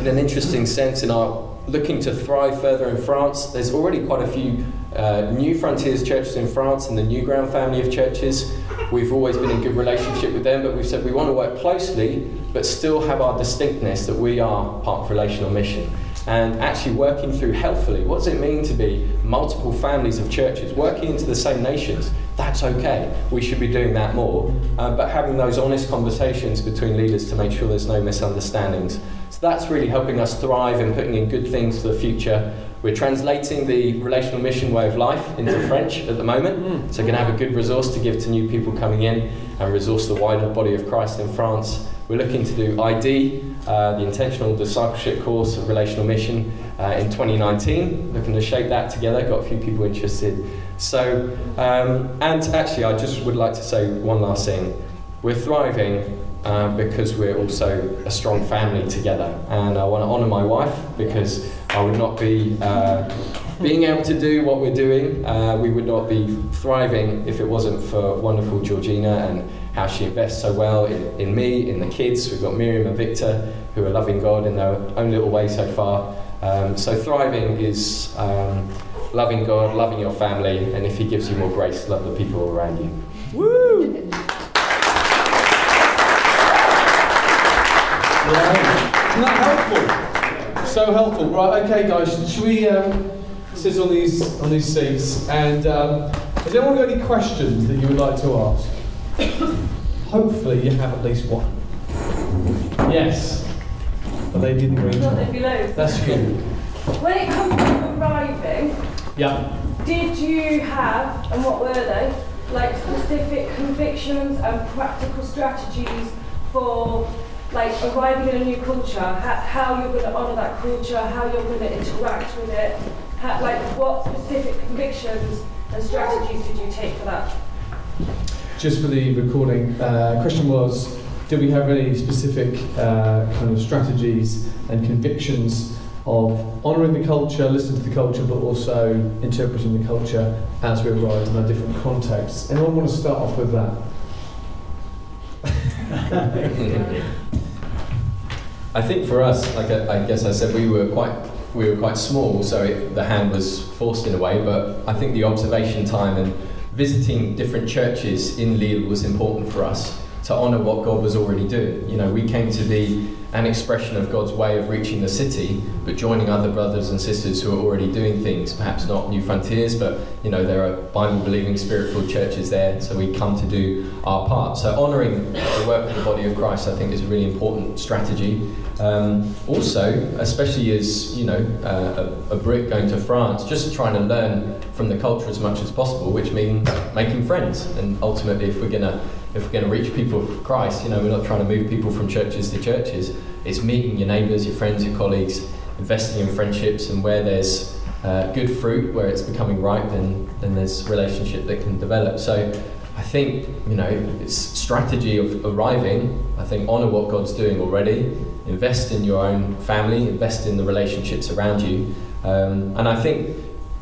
Speaker 5: in an interesting sense in our looking to thrive further in France. There's already quite a few uh, new Frontiers churches in France and the New Ground family of churches. We've always been in good relationship with them, but we've said we want to work closely, but still have our distinctness that we are part of relational mission. And actually working through healthfully, what does it mean to be multiple families of churches working into the same nations? That's okay. We should be doing that more. Uh, but having those honest conversations between leaders to make sure there's no misunderstandings. So that's really helping us thrive and putting in good things for the future. We're translating the relational mission way of life into French at the moment, so going to have a good resource to give to new people coming in and resource the wider body of Christ in France. We're looking to do ID, uh, the intentional discipleship course of relational mission, uh, in 2019. Looking to shape that together. Got a few people interested. So, um, and actually, I just would like to say one last thing. We're thriving uh, because we're also a strong family together, and I want to honour my wife because I would not be. Uh, being able to do what we're doing, uh, we would not be thriving if it wasn't for wonderful Georgina and how she invests so well in, in me, in the kids. We've got Miriam and Victor who are loving God in their own little way so far. Um, so thriving is um, loving God, loving your family, and if He gives you more grace, love the people around you.
Speaker 1: Woo! Yeah. Isn't that helpful? So helpful. Right, okay, guys. Should we um, sit on these on these seats? And um, has anyone got any questions that you would like to ask? Hopefully, you have at least one. Yes. The lady in the green.
Speaker 6: Not
Speaker 1: top.
Speaker 6: there'd be loads.
Speaker 1: That's good.
Speaker 6: When it comes to arriving,
Speaker 1: Yeah.
Speaker 6: did you have, and what were they, like specific convictions and practical strategies for like arriving in a new culture, how, how you're going to honour that culture, how you're going to interact with it, how, like what specific convictions and strategies did you take for that?
Speaker 1: Just for the recording, uh, question was, do we have any specific uh, kind of strategies and convictions of honouring the culture, listening to the culture, but also interpreting the culture as we arrive in our different contexts? Anyone want to start off with that?
Speaker 5: I think for us, like I, I guess I said, we were quite we were quite small, so it, the hand was forced in a way. But I think the observation time and visiting different churches in Lille was important for us to honour what God was already doing. You know, we came to be an expression of God's way of reaching the city, but joining other brothers and sisters who are already doing things, perhaps not New Frontiers, but you know, there are Bible believing, spirit filled churches there, so we come to do our part. So, honouring the work of the body of Christ, I think, is a really important strategy. Um, also, especially as you know, uh, a, a Brit going to France, just trying to learn from the culture as much as possible, which means making friends. And ultimately, if we're gonna if we're going to reach people for Christ, you know, we're not trying to move people from churches to churches. It's meeting your neighbours, your friends, your colleagues, investing in friendships, and where there's uh, good fruit, where it's becoming ripe, then then there's relationship that can develop. So. I think you know it's strategy of arriving. I think honour what God's doing already. Invest in your own family. Invest in the relationships around you. Um, and I think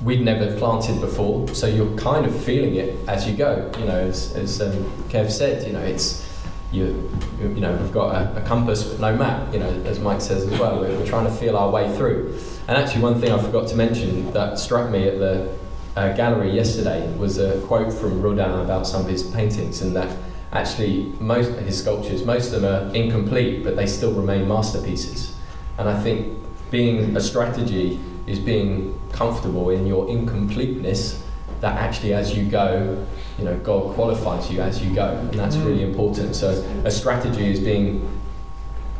Speaker 5: we'd never planted before, so you're kind of feeling it as you go. You know, as, as um, Kev said, you know, it's you, you know, we've got a, a compass but no map. You know, as Mike says as well, we're, we're trying to feel our way through. And actually, one thing I forgot to mention that struck me at the uh, gallery yesterday was a quote from Rodin about some of his paintings, and that actually most of his sculptures, most of them are incomplete, but they still remain masterpieces. And I think being a strategy is being comfortable in your incompleteness that actually as you go you know god qualifies you as you go and that's really important so a strategy is being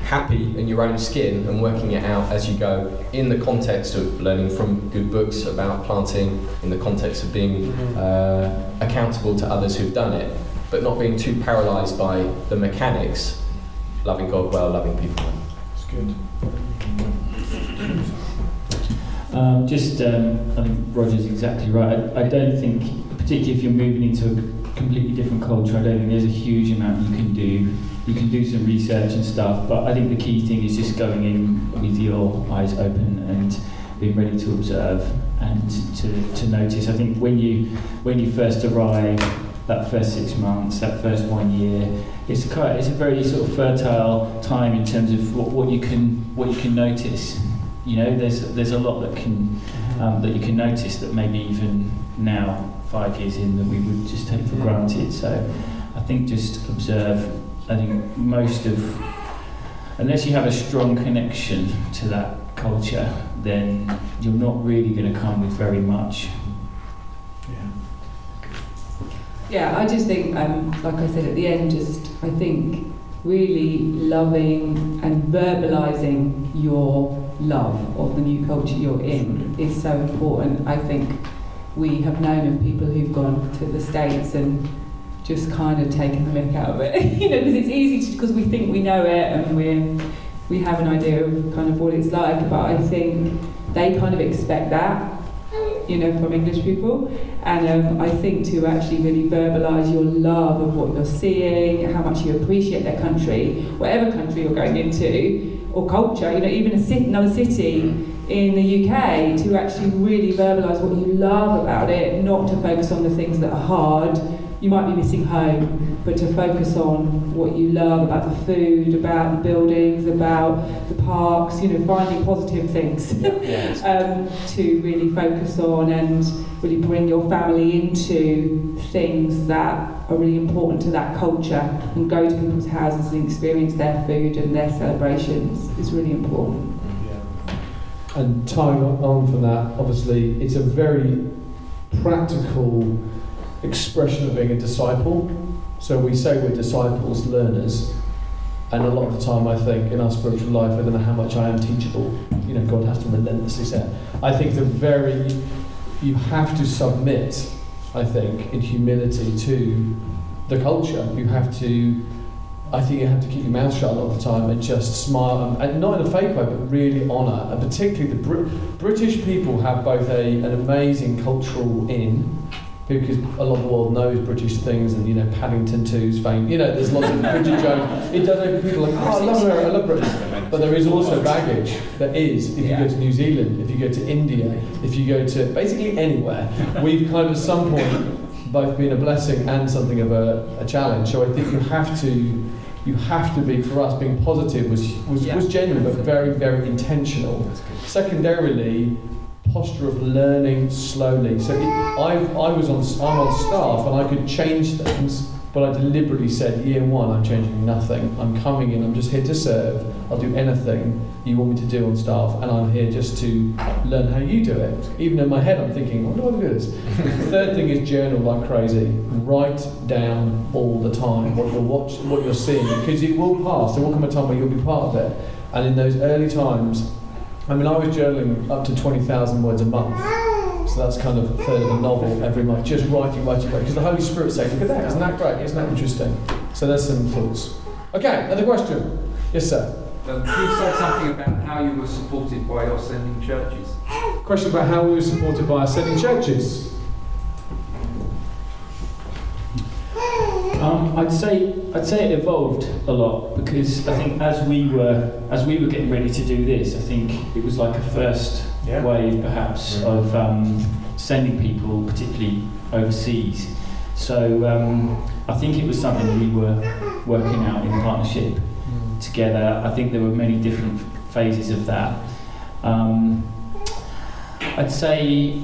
Speaker 5: happy in your own skin and working it out as you go in the context of learning from good books about planting in the context of being uh, accountable to others who've done it but not being too paralyzed by the mechanics loving god well loving people well.
Speaker 1: It's good.
Speaker 4: Um, just, um, I think Roger's exactly right. I, I don't think, particularly if you're moving into a completely different culture, I don't think there's a huge amount you can do. You can do some research and stuff, but I think the key thing is just going in with your eyes open and being ready to observe and to, to notice. I think when you when you first arrive, that first six months, that first one year, it's quite it's a very sort of fertile time in terms of what, what you can what you can notice. You know, there's there's a lot that can um, that you can notice that maybe even now, five years in, that we would just take for granted. So, I think just observe. I think most of, unless you have a strong connection to that culture, then you're not really going to come with very much.
Speaker 3: Yeah, Yeah, I just think, um, like I said at the end, just I think really loving and verbalising your love of the new culture you're in is so important. I think we have known of people who've gone to the States and just kind of taken the mick out of it, you know, because it's easy because we think we know it and we're, we have an idea of kind of what it's like, but I think they kind of expect that you know, from English people. And um, I think to actually really verbalise your love of what you're seeing, how much you appreciate their country, whatever country you're going into, or culture, you know, even a another city in the UK, to actually really verbalise what you love about it, not to focus on the things that are hard, you might be missing home, but to focus on what you love about the food, about the buildings, about the parks, you know, finding positive things. Um, to really focus on and really bring your family into things that are really important to that culture and go to people's houses and experience their food and their celebrations is really important.
Speaker 1: And tying on from that, obviously, it's a very practical expression of being a disciple. So we say we're disciples, learners, and a lot of the time I think in our spiritual life, I don't know how much I am teachable. You know, God has to relentlessly say. I think the very, you have to submit, I think, in humility to the culture. You have to I think you have to keep your mouth shut a lot of the time and just smile, and, not in a fake way, but really honour. And particularly the Br- British people have both a, an amazing cultural in, because a lot of the world knows British things, and you know Paddington 2's fame. You know, there's lots of British jokes. It does open people like, oh, I love America, I love Britain. But there is also baggage. that is If you go to New Zealand, if you go to India, if you go to basically anywhere, we've kind of at some point both been a blessing and something of a, a challenge. So I think you have to you have to be for us being positive was was,
Speaker 7: Yeah.
Speaker 1: was genuine but very very intentional secondarily posture of learning slowly so it, I, I was on I'm on staff and I could change things but I deliberately said year one I'm changing nothing I'm coming in I'm just here to serve I'll do anything you want me to do on staff and I'm here just to learn how you do it even in my head I'm thinking what do I do this Third thing is journal like crazy. Write down all the time what you're watch, what you're seeing, because it will pass. There will come a time where you'll be part of it. And in those early times, I mean, I was journaling up to twenty thousand words a month. So that's kind of a third of a novel every month, just writing, writing, writing. Because the Holy Spirit saying, look at that, isn't that great? Isn't that interesting? So there's some thoughts. Okay, another question. Yes, sir.
Speaker 7: Um, you said something about how you were supported by your sending churches.
Speaker 1: Question about how we were supported by our sending churches.
Speaker 4: Um, I'd say I'd say it evolved a lot because I think as we were as we were getting ready to do this, I think it was like a first
Speaker 1: Yeah.
Speaker 4: wave perhaps of um, sending people, particularly overseas. So um, I think it was something we were working out in partnership together. I think there were many different phases of that. Um, I'd say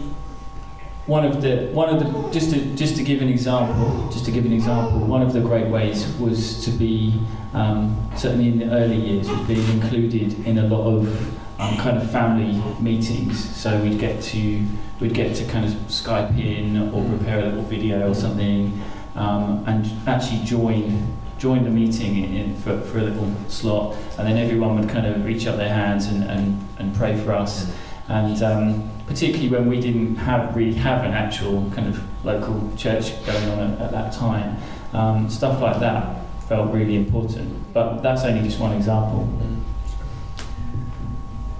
Speaker 4: one of the one of the just to just to give an example, just to give an example, one of the great ways was to be um, certainly in the early years was being included in a lot of um, kind of family meetings. So we'd get to we'd get to kind of Skype in or prepare a little video or something, um, and actually join join the meeting in, in for, for a little slot, and then everyone would kind of reach out their hands and, and, and pray for us. And um, particularly when we didn't have really have an actual kind of local church going on at, at that time, um, stuff like that felt really important. But that's only just one example.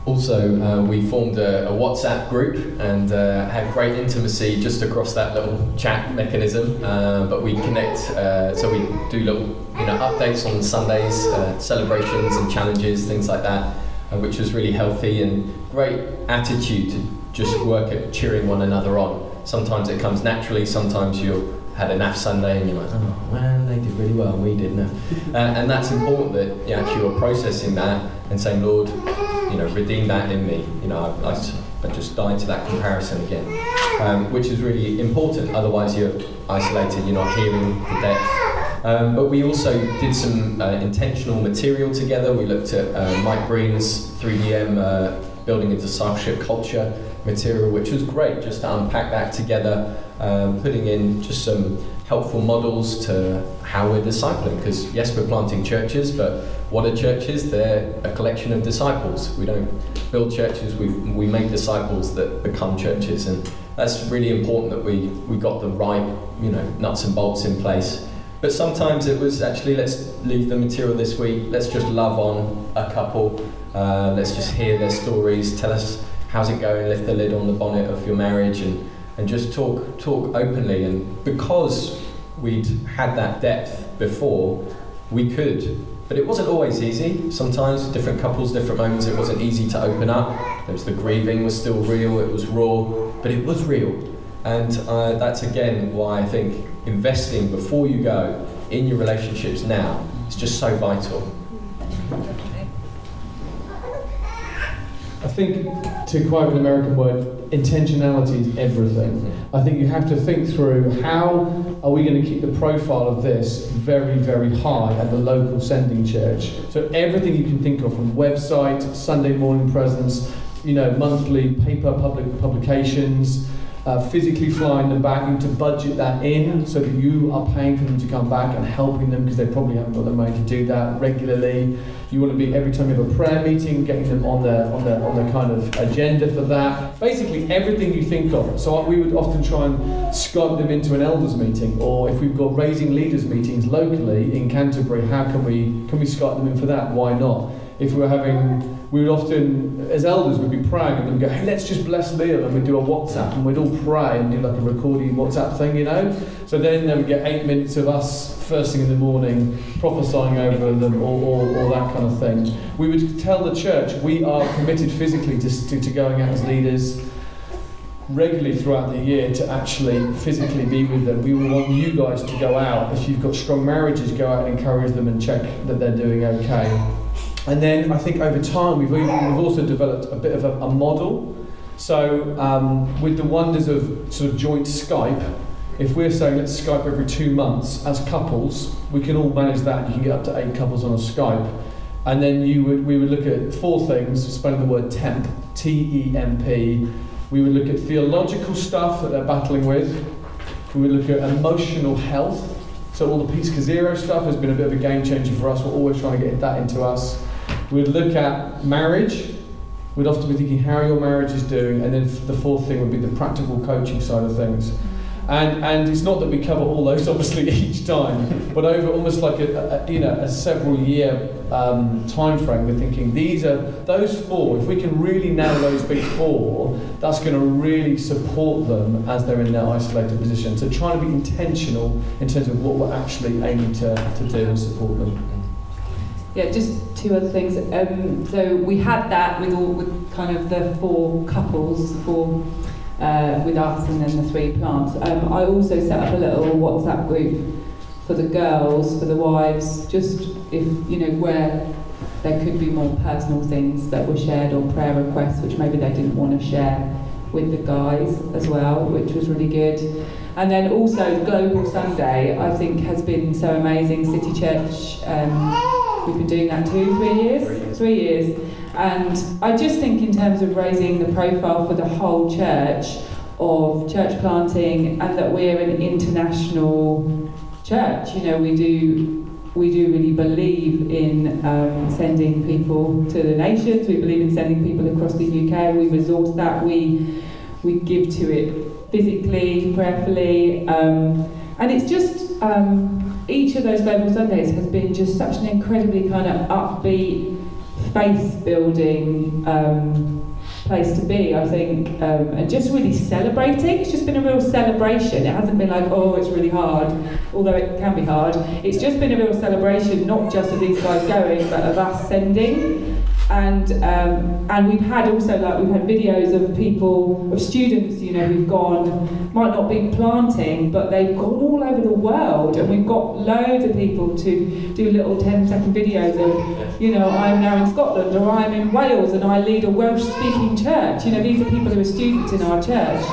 Speaker 5: Also, uh, we formed a, a WhatsApp group and uh, had great intimacy just across that little chat mechanism. Uh, but we connect, uh, so we do little, you know, updates on Sundays, uh, celebrations and challenges, things like that, uh, which was really healthy and great attitude just work at cheering one another on. Sometimes it comes naturally. Sometimes you had a naff Sunday and you're like, oh man, they did really well, and we didn't. Uh, and that's important that you actually you're processing that and saying, Lord, you know, redeem that in me. You know, I, I I just died to that comparison again, um, which is really important. Otherwise, you're isolated. You're not hearing the depth. Um, but we also did some uh, intentional material together. We looked at uh, Mike Breen's 3DM uh, building a discipleship culture material, which was great just to unpack that together, um, putting in just some helpful models to how we're discipling. Because yes, we're planting churches, but what are churches? They're a collection of disciples. We don't build churches, we, we make disciples that become churches. And that's really important that we, we got the right, you know, nuts and bolts in place. But sometimes it was actually, let's leave the material this week, let's just love on a couple, uh, let's just hear their stories, tell us how's it going, lift the lid on the bonnet of your marriage and, and just talk, talk openly. And because we'd had that depth before, we could. But it wasn't always easy. Sometimes different couples, different moments, it wasn't easy to open up. There was the grieving was still real, it was raw, but it was real. And uh, that's again why I think investing before you go in your relationships now is just so vital.
Speaker 1: Think, to quote an American word, intentionality is everything. I think you have to think through how are we going to keep the profile of this very, very high at the local sending church. So everything you can think of, from website, Sunday morning presence, you know, monthly paper public publications, uh, physically flying them back, you to budget that in so that you are paying for them to come back and helping them because they probably haven't got the money to do that regularly. You want to be every time you have a prayer meeting, getting them on the on the on the kind of agenda for that. Basically, everything you think of. So we would often try and Skype them into an elders meeting, or if we've got raising leaders meetings locally in Canterbury, how can we can we Skype them in for that? Why not? If we're having we would often, as elders, we'd be praying and then go, hey, let's just bless Liam, and we'd do a WhatsApp and we'd all pray and do like a recording WhatsApp thing, you know. So then they would get eight minutes of us first thing in the morning, prophesying over them, or, or, or that kind of thing. We would tell the church we are committed physically to, to, to going out as leaders regularly throughout the year to actually physically be with them. We want you guys to go out. If you've got strong marriages, go out and encourage them and check that they're doing okay. And then I think over time we've, we've also developed a bit of a, a model. So um, with the wonders of sort of joint Skype, if we're saying let's Skype every two months as couples, we can all manage that. You can get up to eight couples on a Skype. And then you would, we would look at four things, spelling the word temp, T-E-M-P. We would look at theological stuff that they're battling with. We would look at emotional health. So all the Pete Scazzero stuff has been a bit of a game changer for us. We're always trying to get that into us. We'd look at marriage. We'd often be thinking how your marriage is doing, and then the fourth thing would be the practical coaching side of things. And, and it's not that we cover all those obviously each time, but over almost like a, a you know a several year um, time frame, we're thinking these are those four. If we can really nail those big four, that's going to really support them as they're in their isolated position. So trying to be intentional in terms of what we're actually aiming to, to do and support them.
Speaker 3: Yeah, just two other things. Um, so we had that with all with kind of the four couples, four uh, with us, and then the three plants. Um, I also set up a little WhatsApp group for the girls, for the wives, just if you know where there could be more personal things that were shared or prayer requests, which maybe they didn't want to share with the guys as well, which was really good. And then also Global Sunday, I think has been so amazing. City Church. Um, We've been doing that two, three years? Three years. Three years. And I just think in terms of raising the profile for the whole church of church planting and that we're an international church. You know, we do we do really believe in um, sending people to the nations. We believe in sending people across the UK. We resource that. We we give to it physically, prayerfully, um, and it's just um, each of those Global Sundays has been just such an incredibly kind of upbeat, faith building um, place to be, I think, um, and just really celebrating. It's just been a real celebration. It hasn't been like, oh, it's really hard, although it can be hard. It's just been a real celebration, not just of these guys going, but of us sending and um, and we've had also like we've had videos of people of students you know who've gone might not be planting but they've gone all over the world. And we've got loads of people to do little 10 second videos of you know I'm now in Scotland or I'm in Wales and I lead a Welsh speaking church. You know these are people who are students in our church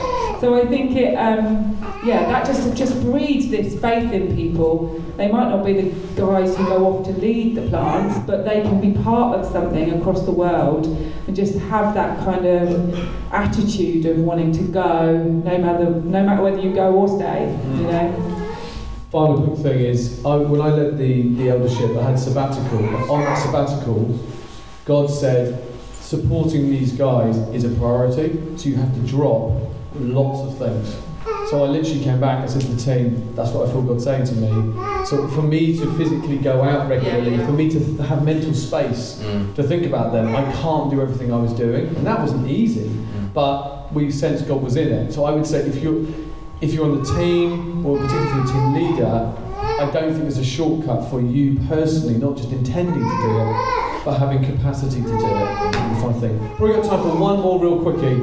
Speaker 3: so I think it um, yeah that just just breeds this faith in people they might not be the guys who go off to lead the plants, but they can be part of something across the world and just have that kind of attitude of wanting to go, no matter no matter whether you go or stay. You know.
Speaker 1: Final quick thing is, I, when I led the, the eldership, I had sabbatical. On that sabbatical, God said, supporting these guys is a priority, so you have to drop lots of things. So I literally came back and said to the team, that's what I feel God saying to me. So for me to physically go out regularly, for me to have mental space mm. to think about them, I can't do everything I was doing. And that wasn't easy, mm. but we sensed God was in it. So I would say if you're, if you're on the team, or particularly a team leader, I don't think there's a shortcut for you personally, not just intending to do it, but having capacity to do it. We've got time for one more real quickie.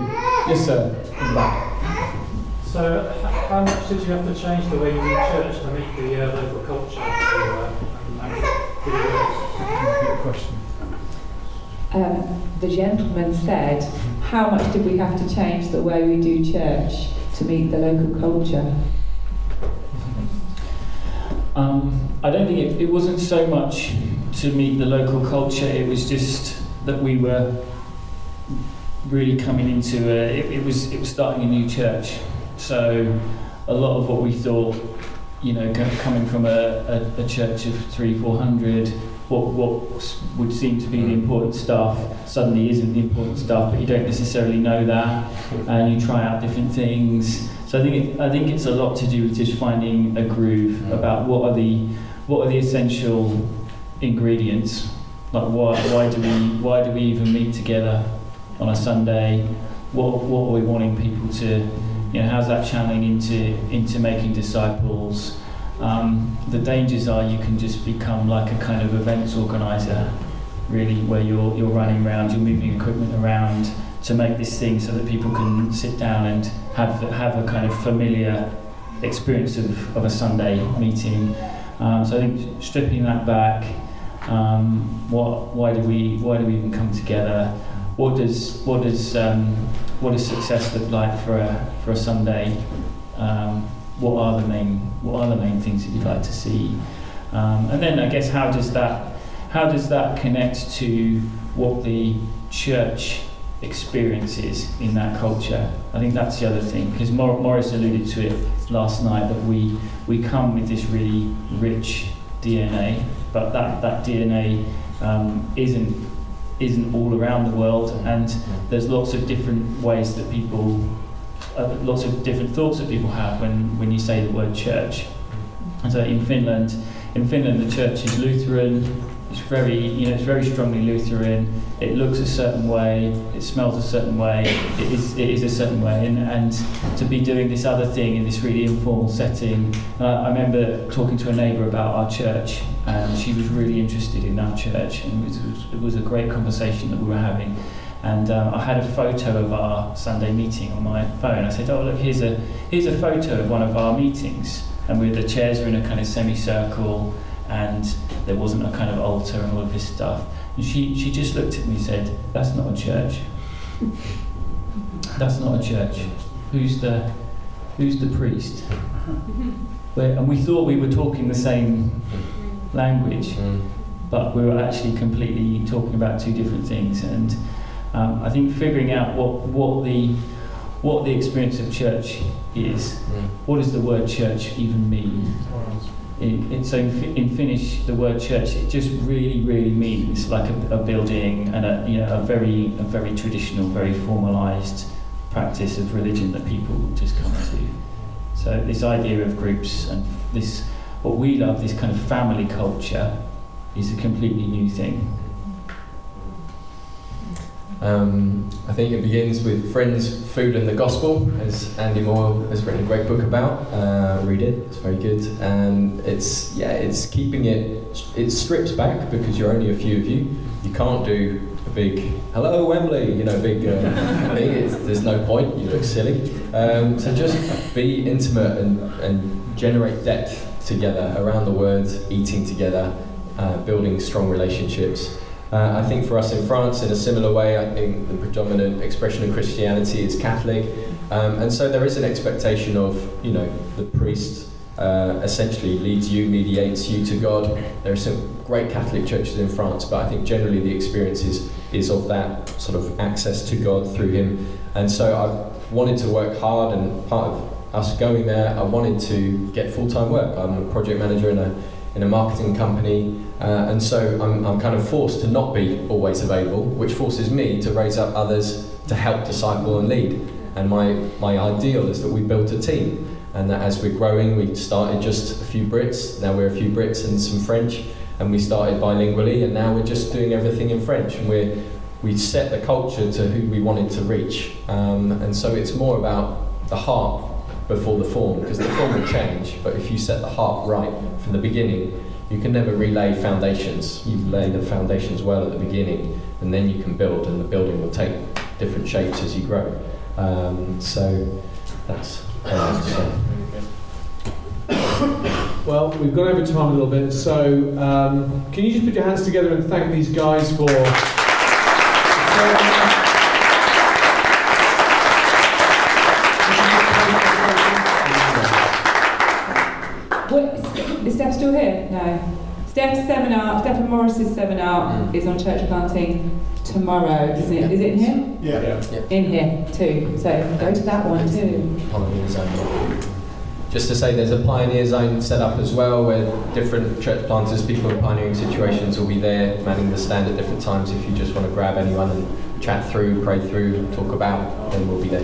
Speaker 1: Yes, sir. In the back.
Speaker 8: So So, how much did you have to change the way you do church to meet the uh, local culture? Uh, and, and did it work?
Speaker 7: Good question.
Speaker 3: Um, the gentleman said, how much did we have to change the way we do church to meet the local culture?
Speaker 4: Um, I don't think it, it wasn't so much to meet the local culture, it was just that we were really coming into a, it, it was it was starting a new church. So a lot of what we thought, you know, coming from a, a, a church of three, four hundred, what what would seem to be the mm. important stuff suddenly isn't the important stuff, but you don't necessarily know that, and you try out different things. So I think it, I think it's a lot to do with just finding a groove mm. about what are the what are the essential ingredients. Like why why do we why do we even meet together on a Sunday? What what are we wanting people to you know how's that channeling into into making disciples? Um, the dangers are you can just become like a kind of events organizer, really, where you're you're running around, you're moving equipment around to make this thing so that people can sit down and have have a kind of familiar experience of, of a Sunday meeting. Um, so I think stripping that back, um, what why do we why do we even come together? What does what does um, what does success look like for a for a Sunday? Um, what are the main what are the main things that you'd like to see? Um, and then I guess how does that how does that connect to what the church experiences in that culture? I think that's the other thing because Mor- Morris alluded to it last night that we we come with this really rich DNA, but that that DNA um, isn't isn't all around the world, and there's lots of different ways that people, uh, lots of different thoughts that people have when when you say the word church. And so in Finland, in Finland the church is Lutheran. It's very, you know, it's very strongly Lutheran. It looks a certain way. It smells a certain way. It is, it is a certain way. And, and to be doing this other thing in this really informal setting, uh, I remember talking to a neighbour about our church, and she was really interested in our church, and it was, it was, a great conversation that we were having. And um, I had a photo of our Sunday meeting on my phone. I said, "Oh, look, here's a here's a photo of one of our meetings." And we the chairs were in a kind of semicircle, and there wasn't a kind of altar and all of this stuff. And she she just looked at me and said, "That's not a church. That's not a church. Who's the who's the priest?" And we thought we were talking the same language
Speaker 5: Mm.
Speaker 4: but we were actually completely talking about two different things. And um, I think figuring out what, what the what the experience of church is.
Speaker 5: Mm.
Speaker 4: What does the word church even mean? In, in, so in, in Finnish, the word church it just really, really means like a, a building and a you know a very a very traditional, very formalised practice of religion that people just come to. So this idea of groups and this what we love, this kind of family culture, is a completely new thing.
Speaker 5: Um, I think it begins with Friends, Food and the Gospel, as Andy Moore has written a great book about. Uh, read it; it's very good. And it's yeah, it's keeping it. It strips back because you're only a few of you. You can't do a big "Hello Wembley," you know, big uh, thing. It's, there's no point. You look silly. Um, so just be intimate and, and generate depth together around the words, eating together, uh, building strong relationships. Uh, I think for us in France, in a similar way, I think the predominant expression of Christianity is Catholic, um, and so there is an expectation of, you know, the priest uh, essentially leads you, mediates you to God. There are some great Catholic churches in France, but I think generally the experience is, is of that sort of access to God through Him. And so I wanted to work hard, and part of us going there, I wanted to get full time work. I'm a project manager in a in a marketing company, uh, and so I'm, I'm kind of forced to not be always available, which forces me to raise up others to help disciple and lead. And my, my ideal is that we built a team, and that as we're growing, we started just a few Brits, now we're a few Brits and some French, and we started bilingually, and now we're just doing everything in French, and we're we set the culture to who we wanted to reach, um, and so it's more about the heart before the form, because the form will change, but if you set the heart right from the beginning, you can never relay foundations. You lay the foundations well at the beginning, and then you can build, and the building will take different shapes as you grow. Um, so, That's say.
Speaker 1: Well, we've gone over time a little bit, so um, can you just put your hands together and thank these guys for.
Speaker 3: What, is Steph still here? No. Steph's seminar, Steph and Morris's seminar is on church planting tomorrow, isn't it? Is it in here?
Speaker 9: Yeah.
Speaker 3: In here too. So go to that one too.
Speaker 5: Pioneer Zone. Just to say, there's a Pioneer Zone set up as well, where different church planters, people in pioneering situations, will be there, manning the stand at different times. If you just want to grab anyone and chat through, pray through, talk about, then we'll be there.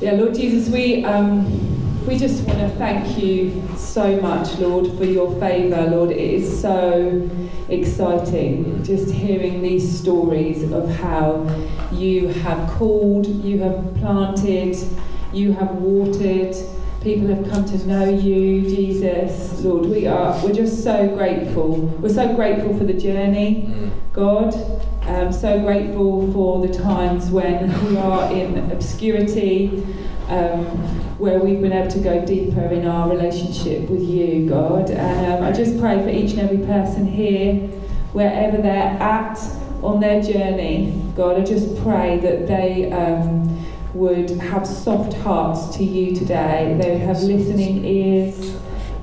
Speaker 3: Yeah, Lord Jesus, we um, we just want to thank you so much, Lord, for your favour, Lord. It is so exciting just hearing these stories of how you have called, you have planted, you have watered. People have come to know you, Jesus, Lord. We are we're just so grateful. We're so grateful for the journey, God. Um, so grateful for the times when we are in obscurity, um, where we've been able to go deeper in our relationship with you, God. And um, I just pray for each and every person here, wherever they're at on their journey, God. I just pray that they um, would have soft hearts to you today. They would have listening ears.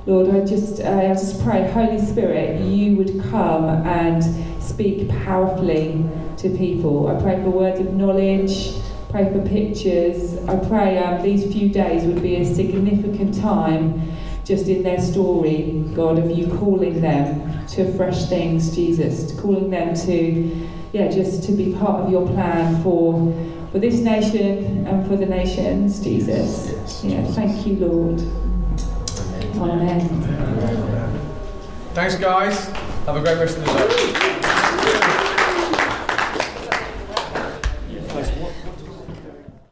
Speaker 3: Lord, I just, uh, I just pray, Holy Spirit, you would come and speak powerfully to people. I pray for words of knowledge, pray for pictures. I pray um, these few days would be a significant time just in their story, God, of you calling them to fresh things, Jesus, calling them to, yeah, just to be part of your plan for for this nation and for the nations, Jesus. Yeah, thank you, Lord. Amen.
Speaker 1: Thanks, guys. Have a great rest of the day.